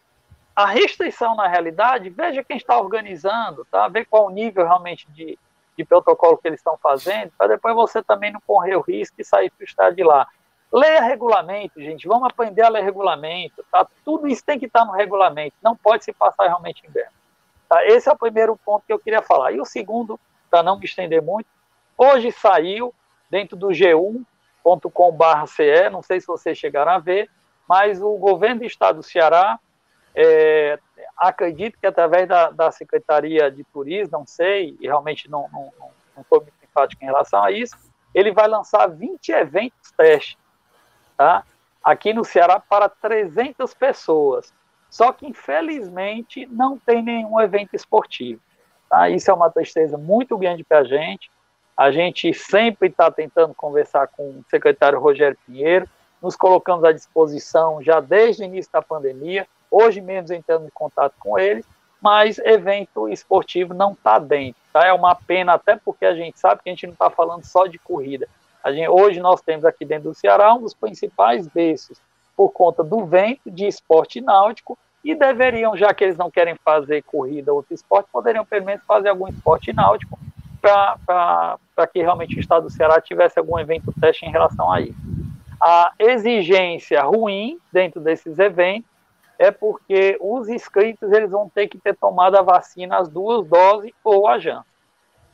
S3: a restrição na realidade, veja quem está organizando, tá? Ver qual o nível realmente de, de protocolo que eles estão fazendo, para depois você também não correr o risco de sair frustrado de lá. Leia regulamento, gente. Vamos aprender a ler regulamento. Tá? Tudo isso tem que estar no regulamento. Não pode se passar realmente inverno. Tá? Esse é o primeiro ponto que eu queria falar. E o segundo, para não me estender muito, hoje saiu dentro do g1.com.br, não sei se vocês chegaram a ver, mas o governo do estado do Ceará, é, acredito que através da, da, Secretaria de Turismo, não sei, e realmente não não, não, não muito enfático em relação a isso, ele vai lançar 20 eventos teste, tá? aqui no Ceará para 300 pessoas. Só que, infelizmente, não tem nenhum evento esportivo. Tá? Isso é uma tristeza muito grande para a gente. A gente sempre está tentando conversar com o secretário Rogério Pinheiro. nos colocamos à disposição já desde o início da pandemia, hoje menos entrando em contato com eles, mas evento esportivo não está dentro. Tá? É uma pena, até porque a gente sabe que a gente não está falando só de corrida. Gente, hoje nós temos aqui dentro do Ceará um dos principais berços por conta do vento de esporte náutico e deveriam, já que eles não querem fazer corrida ou outro esporte, poderiam pelo menos fazer algum esporte náutico para que realmente o estado do Ceará tivesse algum evento teste em relação a isso. A exigência ruim dentro desses eventos é porque os inscritos eles vão ter que ter tomado a vacina as duas doses ou a Janssen.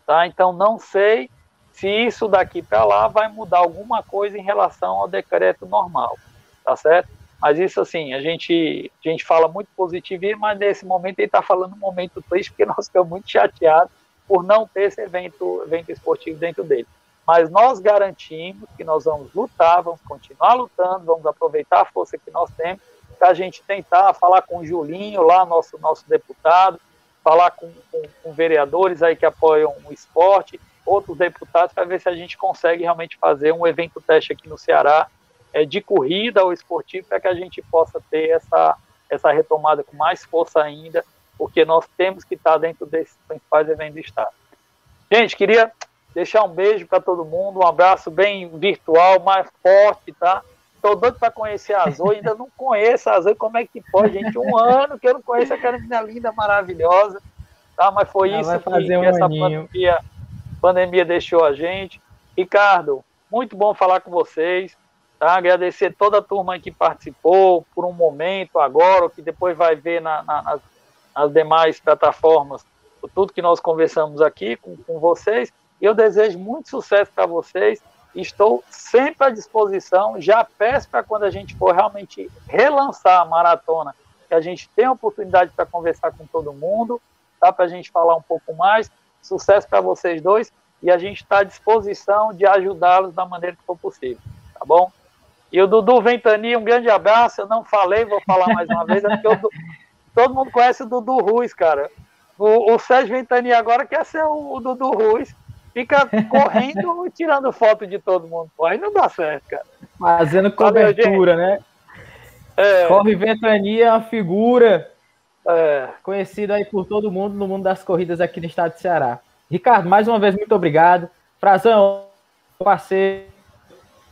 S3: Tá? Então não sei se isso daqui para lá vai mudar alguma coisa em relação ao decreto normal, tá certo? Mas isso assim, a gente, a gente fala muito positivo, mas nesse momento ele está falando um momento triste, porque nós ficamos muito chateados por não ter esse evento, evento esportivo dentro dele. Mas nós garantimos que nós vamos lutar, vamos continuar lutando, vamos aproveitar a força que nós temos para a gente tentar falar com o Julinho, lá, nosso, nosso deputado, falar com, com, com vereadores aí que apoiam o esporte, outros deputados, para ver se a gente consegue realmente fazer um evento teste aqui no Ceará é, de corrida ou esportivo, para que a gente possa ter essa, essa retomada com mais força ainda, porque nós temos que estar dentro desses principais eventos do Estado. Gente, queria deixar um beijo para todo mundo, um abraço bem virtual, mais forte, tá? Tô doido para conhecer a Zoe, ainda não conheço a Zoe, como é que pode, gente? Um ano que eu não conheço aquela menina linda, maravilhosa, tá? Mas foi isso que, um que essa pandemia, pandemia deixou a gente. Ricardo, muito bom falar com vocês, tá? Agradecer toda a turma que participou por um momento agora, que depois vai ver na, na, nas, nas demais plataformas, tudo que nós conversamos aqui com, com vocês. Eu desejo muito sucesso para vocês. Estou sempre à disposição. Já peço para quando a gente for realmente relançar a maratona, que a gente tenha oportunidade para conversar com todo mundo, tá? para a gente falar um pouco mais. Sucesso para vocês dois e a gente está à disposição de ajudá-los da maneira que for possível, tá bom? E o Dudu Ventania, um grande abraço. Eu não falei, vou falar mais uma vez, é porque todo mundo conhece o Dudu Ruiz, cara. O, o Sérgio Ventania agora quer ser o, o Dudu Ruiz fica correndo e tirando foto de todo mundo. Pô, aí não dá certo, cara.
S1: Fazendo cobertura, né? É. Corre Ventania, uma figura é. conhecida aí por todo mundo no mundo das corridas aqui no estado de Ceará. Ricardo, mais uma vez, muito obrigado. Frazão, parceiro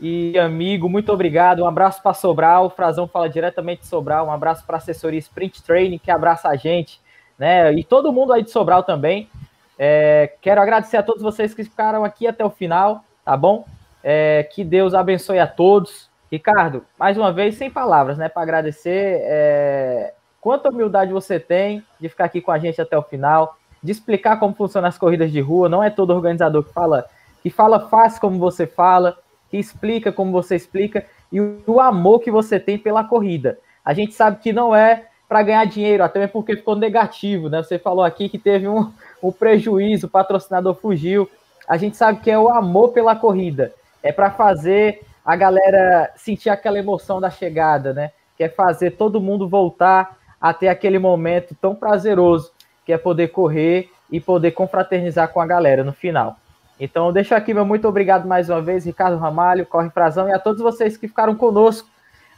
S1: e amigo, muito obrigado. Um abraço para Sobral. O Frazão fala diretamente de Sobral. Um abraço para a assessoria Sprint Training, que abraça a gente, né? E todo mundo aí de Sobral também. É, quero agradecer a todos vocês que ficaram aqui até o final, tá bom? É, que Deus abençoe a todos. Ricardo, mais uma vez, sem palavras, né? Para agradecer. É, quanta humildade você tem de ficar aqui com a gente até o final, de explicar como funcionam as corridas de rua. Não é todo organizador que fala, que fala fácil como você fala, que explica como você explica, e o, amor que você tem pela corrida. A gente sabe que não é para ganhar dinheiro, até porque ficou negativo, né? Você falou aqui que teve um, um prejuízo, o patrocinador fugiu. A gente sabe que é o amor pela corrida, é para fazer a galera sentir aquela emoção da chegada, né? Que é fazer todo mundo voltar a ter aquele momento tão prazeroso, que é poder correr e poder confraternizar com a galera no final. Então, deixo aqui meu muito obrigado mais uma vez, Ricardo Ramalho, Corre Frazão, e a todos vocês que ficaram conosco.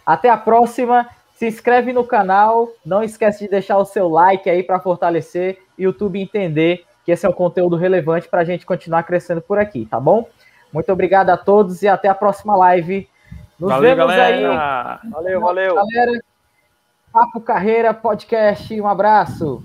S1: Até a próxima se inscreve no canal, não esquece de deixar o seu like aí para fortalecer e o YouTube entender que esse é um conteúdo relevante para a gente continuar crescendo por aqui, tá bom? Muito obrigado a todos e até a próxima live. Nos valeu, vemos galera.
S3: aí. Valeu, valeu. Galera,
S1: Papo Carreira Podcast, um abraço.